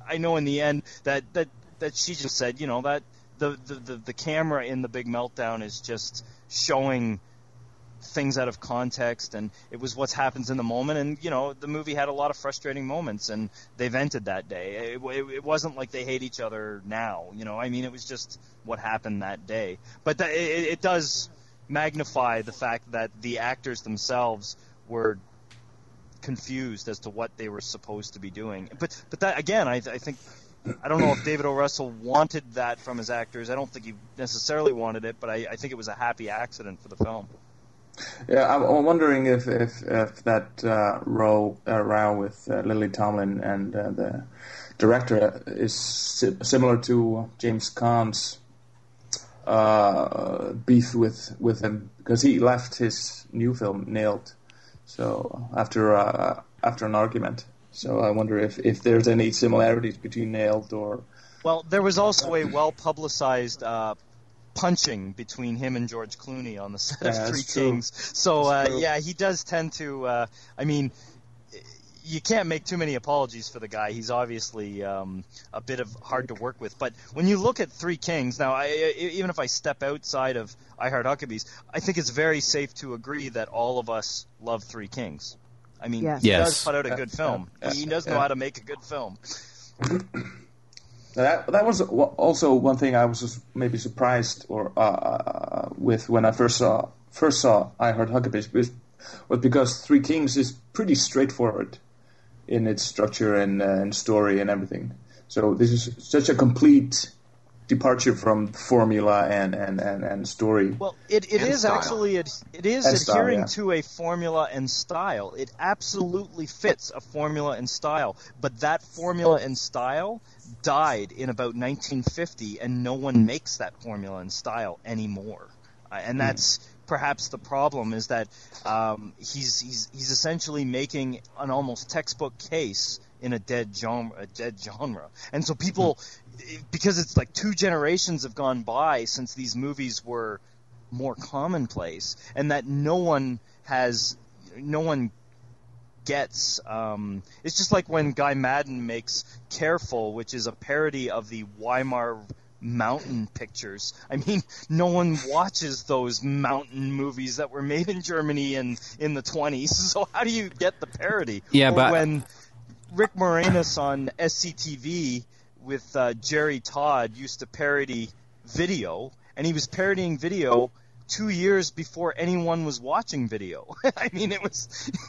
I know in the end that, that, that she just said, you know, that the, the, the, the camera in the big meltdown is just showing things out of context and it was what happens in the moment. And you know the movie had a lot of frustrating moments and they vented that day. It, it, it wasn't like they hate each other now you know? I mean it was just what happened that day. But that, it, it does magnify the fact that the actors themselves were confused as to what they were supposed to be doing. But but that again i, I think I don't know if David O. Russell wanted that from his actors. I don't think he necessarily wanted it, but I, I think it was a happy accident for the film. Yeah, I'm, wondering if if, if that uh, row uh, row with uh, Lily Tomlin and uh, the director is si- similar to James Caan's uh, beef with with him because he left his new film Nailed, so after uh, after an argument. So I wonder if, if there's any similarities between Nailed or Well, there was also a well publicized uh, punching between him and George Clooney on the set Yeah, of Three. Kings. So uh, yeah, he does tend to. Uh, I mean, you can't make too many apologies for the guy. He's obviously um, a bit of hard to work with. But when you look at Three Kings, now I, I- even if I step outside of I Heart Huckabees, I think it's very safe to agree that all of us love Three Kings. I mean, Yes. he Yes. does put out a good film. yeah, he does know yeah. how to make a good film. That that was also one thing I was maybe surprised or uh, with when I first saw first saw I Heart Huckabees was, was because Three Kings is pretty straightforward in its structure and uh, and story and everything. So this is such a complete departure from formula and and and, and story. Well, it, it is style. actually ad- it is And style, adhering yeah. to a formula and style. It absolutely fits a formula and style, but that formula and style died in about 1950, and no one makes that formula and style anymore. Uh, and that's perhaps the problem is that um, he's he's he's essentially making an almost textbook case in a dead genre, a dead genre. And so people, because it's like two generations have gone by since these movies were more commonplace, and that no one has, no one gets. Um, it's just like when Guy Maddin makes Careful, which is a parody of the Weimar mountain pictures. I mean, no one watches those mountain movies that were made in Germany in in the 20s. So how do you get the parody? Yeah, or but- when Rick Moranis on SCTV with uh, Jerry Todd used to parody video, and he was parodying video two years before anyone was watching video. I mean, it was.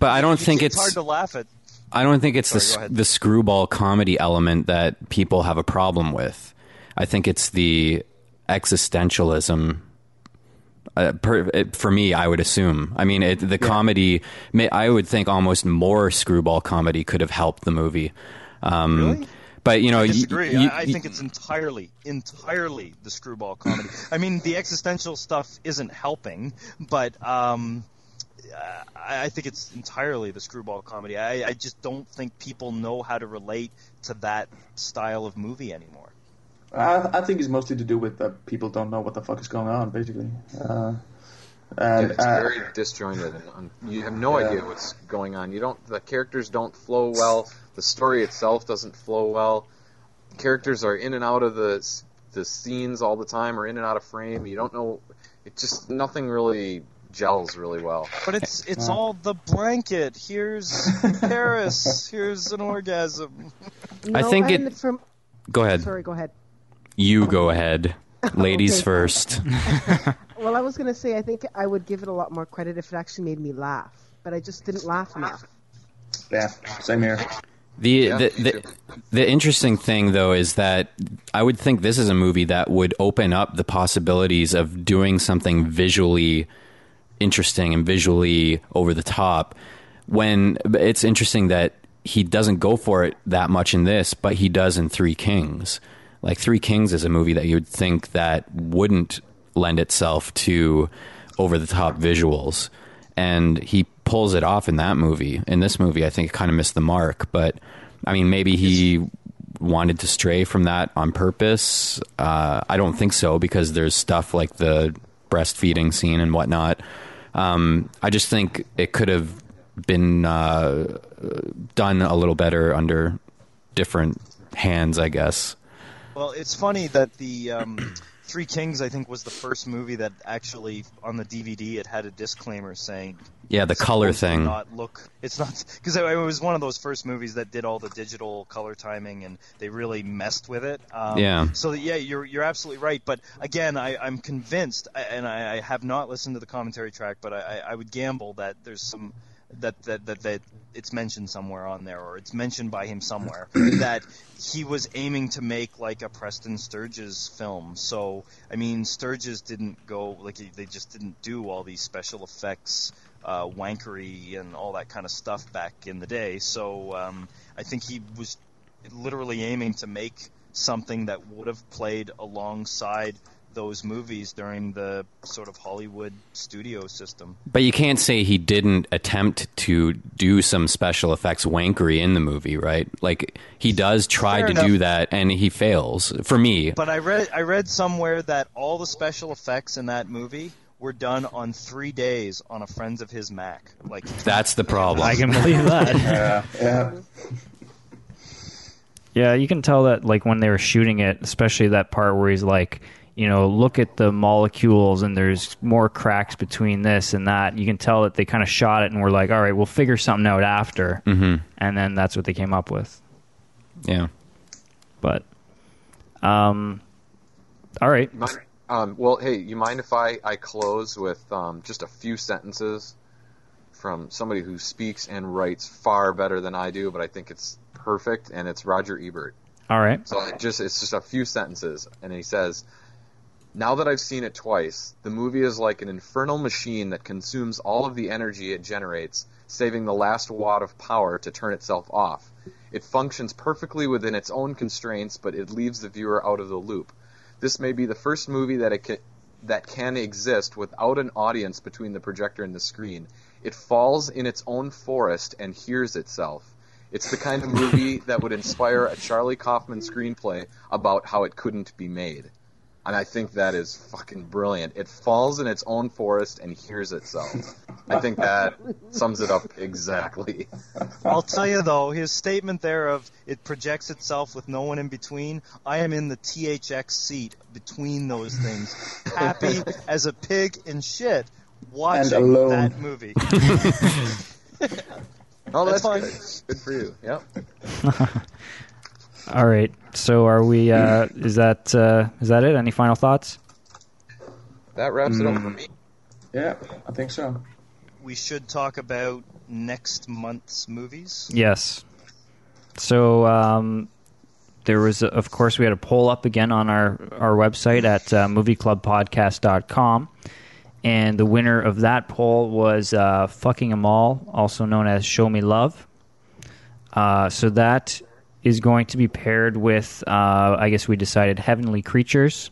But I don't think it's it's hard to laugh at. I don't think it's Sorry, the the screwball comedy element that people have a problem with. I think it's the existentialism. Uh, per, it, for me, I would assume. I mean, it, the comedy. may- I would think almost more screwball comedy could have helped the movie. Um, Really? But you know, I y- disagree. y- I, I think it's entirely, entirely the screwball comedy. I mean, the existential stuff isn't helping, but um, uh, I, I think it's entirely the screwball comedy. I, I just don't think people know how to relate to that style of movie anymore. I, I think it's mostly to do with that people don't know what the fuck is going on, basically. Uh, and it's uh, very disjointed, and you have no Yeah. idea what's going on. You don't. The characters don't flow well. The story itself doesn't flow well. Characters are in and out of the the scenes all the time, or in and out of frame. You don't know. It just nothing really gels really well. But it's it's all the blanket. Here's Paris. Here's an orgasm. I No, think it- From, go ahead. sorry, go ahead. You go ahead. Ladies Okay. first. Well, I was going to say I think I would give it a lot more credit if it actually made me laugh, but I just didn't laugh enough. yeah, same here. The, Yeah, the, the, the interesting thing, though, is that I would think this is a movie that would open up the possibilities of doing something visually interesting and visually over the top. When it's interesting that he doesn't go for it that much in this, but he does in Three Kings. Like Three Kings is a movie that you would think that wouldn't lend itself to over the top visuals, and he pulls it off in that movie. In this movie, I think it kind of missed the mark, but I mean, maybe he wanted to stray from that on purpose. Uh, I don't think so because there's stuff like the breastfeeding scene and whatnot. Um, I just think it could have been uh, done a little better under different hands, I guess. Well, it's funny that the um, Three Kings, I think, was the first movie that actually on the DVD it had a disclaimer saying Yeah, the color thing. Not look. It's not because it, was one of those first movies that did all the digital color timing and they really messed with it. Um, Yeah. So yeah, you're you're absolutely right. But again, I, I'm convinced, and I, I have not listened to the commentary track, but I I would gamble that there's some. That, that that that it's mentioned somewhere on there, or it's mentioned by him somewhere that he was aiming to make like a Preston Sturges film. So I mean, Sturges didn't go like they just didn't do all these special effects, uh, wankery and all that kind of stuff back in the day. So um, I think he was literally aiming to make something that would have played alongside those movies during the sort of Hollywood studio system. But you can't say he didn't attempt to do some special effects wankery in the movie, right? Like he does try Fair to enough. do that, and he fails. For me, But I read I read somewhere that all the special effects in that movie were done on three days on a friends of his Mac. Like that's the problem. I can believe that. Yeah, yeah. Yeah, you can tell that like when they were shooting it, especially that part where he's like, you know, look at the molecules and there's more cracks between this and that. You can tell that they kind of shot it and were like, all right, we'll figure something out after, hmm and then that's what they came up with. Yeah. But, um, all right, Um, well, hey, you mind if I, I close with um, just a few sentences from somebody who speaks and writes far better than I do, but I think it's perfect, and it's Roger Ebert. all right. So it just it's just a few sentences, and he says, "Now that I've seen it twice, the movie is like an infernal machine that consumes all of the energy it generates, saving the last watt of power to turn itself off. It functions perfectly within its own constraints, but it leaves the viewer out of the loop. This may be the first movie that it ca- that can exist without an audience between the projector and the screen. It falls in its own forest and hears itself." It's the kind of movie that would inspire a Charlie Kaufman screenplay about how it couldn't be made. And I think that is fucking brilliant. It falls in its own forest and hears itself. I think that sums it up exactly. I'll tell you though, his statement there of it projects itself with no one in between. I am in the THX seat between those things, happy as a pig in shit, watching alone. that movie. Oh, that's, That's fine. good. Good for you. Yep. All right. So are we? Uh, is that uh, is that it? Any final thoughts? that wraps it up for me. Yeah, I think so. We should talk about next month's movies. Yes. So um, there was, of course, we had a poll up again on our our website at uh, movieclubpodcast.com. And the winner of that poll was uh, Fucking Åmål, also known as Show Me Love. Uh, so that is going to be paired with, uh, I guess we decided, Heavenly Creatures.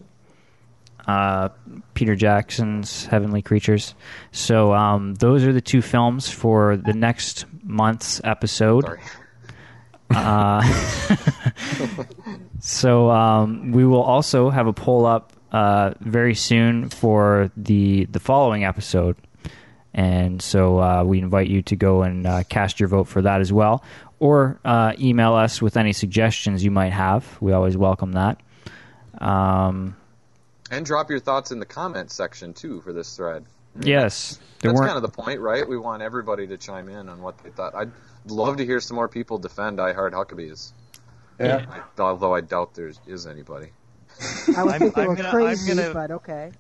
Uh, Peter Jackson's Heavenly Creatures. So um, those are the two films for the next month's episode. Uh, so um, we will also have a poll up uh, very soon for the the following episode, and so uh, we invite you to go and uh, cast your vote for that as well, or uh, email us with any suggestions you might have. We always welcome that. Um, And drop your thoughts in the comments section too for this thread. yes, That's weren't. kind of the point, right? We want everybody to chime in on what they thought. I'd love to hear some more people defend I Heart Huckabees. Yeah. Although I doubt there is anybody. I would I'm- think they I'm were gonna- I'm crazy, gonna- but okay.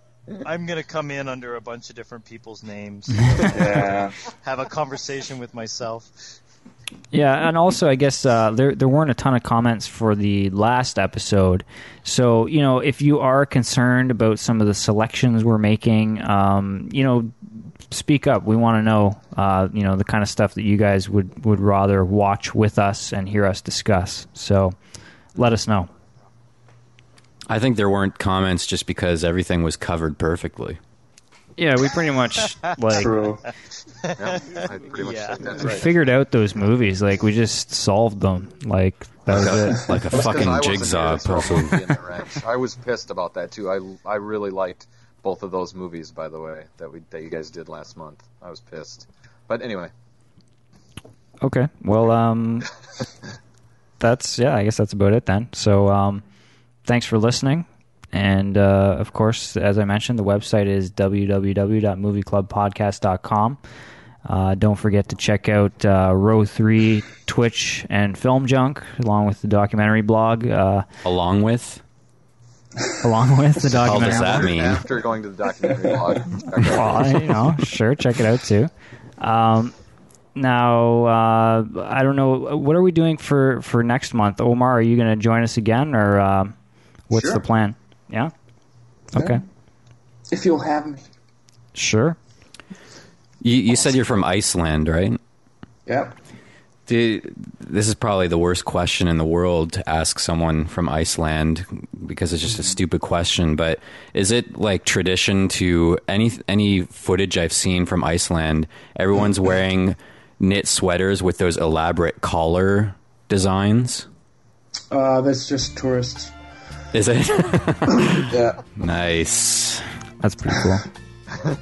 I'm gonna come in under a bunch of different people's names, Yeah. have a conversation with myself. Yeah, and also I guess uh, there there weren't a ton of comments for the last episode, so you know if you are concerned about some of the selections we're making, um, you know, speak up. We want to know, uh, you know, the kind of stuff that you guys would would rather watch with us and hear us discuss. So let us know. I think there weren't comments just because everything was covered perfectly. Yeah, we pretty much like True. Yeah, I pretty much Yeah. think that's we right. figured out those movies. Like we just solved them. Like that was it. Like a That's 'cause I fucking jigsaw here to throw a puzzle. monkey in the wrench. I was pissed about that too. I, I really liked both of those movies, by the way, that we that you guys did last month. I was pissed, but anyway, Okay. Well, um, that's yeah. I guess that's about it then. So, um, thanks for listening, and uh, of course, as I mentioned, the website is www.movieclubpodcast.com. Uh, don't forget to check out uh, Row Three Twitch and Film Junk, along with the documentary blog, uh, Along with, along with the all documentary. does that mean? after going to the documentary blog, well, you know, sure, check it out too. Um, now, uh, I don't know. What are we doing for, for next month? Omar, are you going to join us again, or um what's Sure. the plan? Yeah. Okay. If you'll have me. Sure. You, you said you're from Iceland, right? Yep. Dude, this is probably the worst question in the world to ask someone from Iceland because it's just a stupid question. But is it like tradition to any any footage I've seen from Iceland? Everyone's wearing knit sweaters with those elaborate collar designs. Uh, that's just tourists. Is it Yeah. nice? That's pretty cool.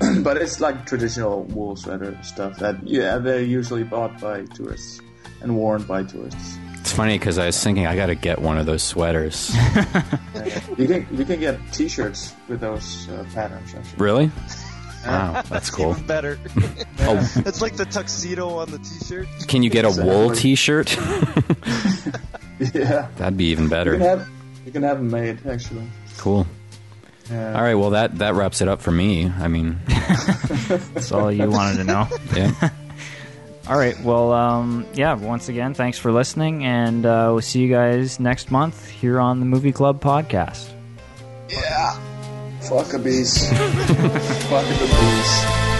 but it's like traditional wool sweater stuff that, yeah, they're usually bought by tourists and worn by tourists. It's funny because I was thinking I got to get one of those sweaters. You can you can get T-shirts with those uh, patterns. Actually. really? Wow, that's cool. Even better. Oh, It's like the tuxedo on the T-shirt. can you get a wool T-shirt? Yeah, That'd be even you can better. Have you can have them made actually. Cool. Yeah. All right, well that that wraps it up for me. I mean, That's all you wanted to know. yeah. All right. Well, um, yeah. Once again, thanks for listening, and uh, we'll see you guys next month here on the Movie Club podcast. Yeah. Fuck a beast. Fuck a bees.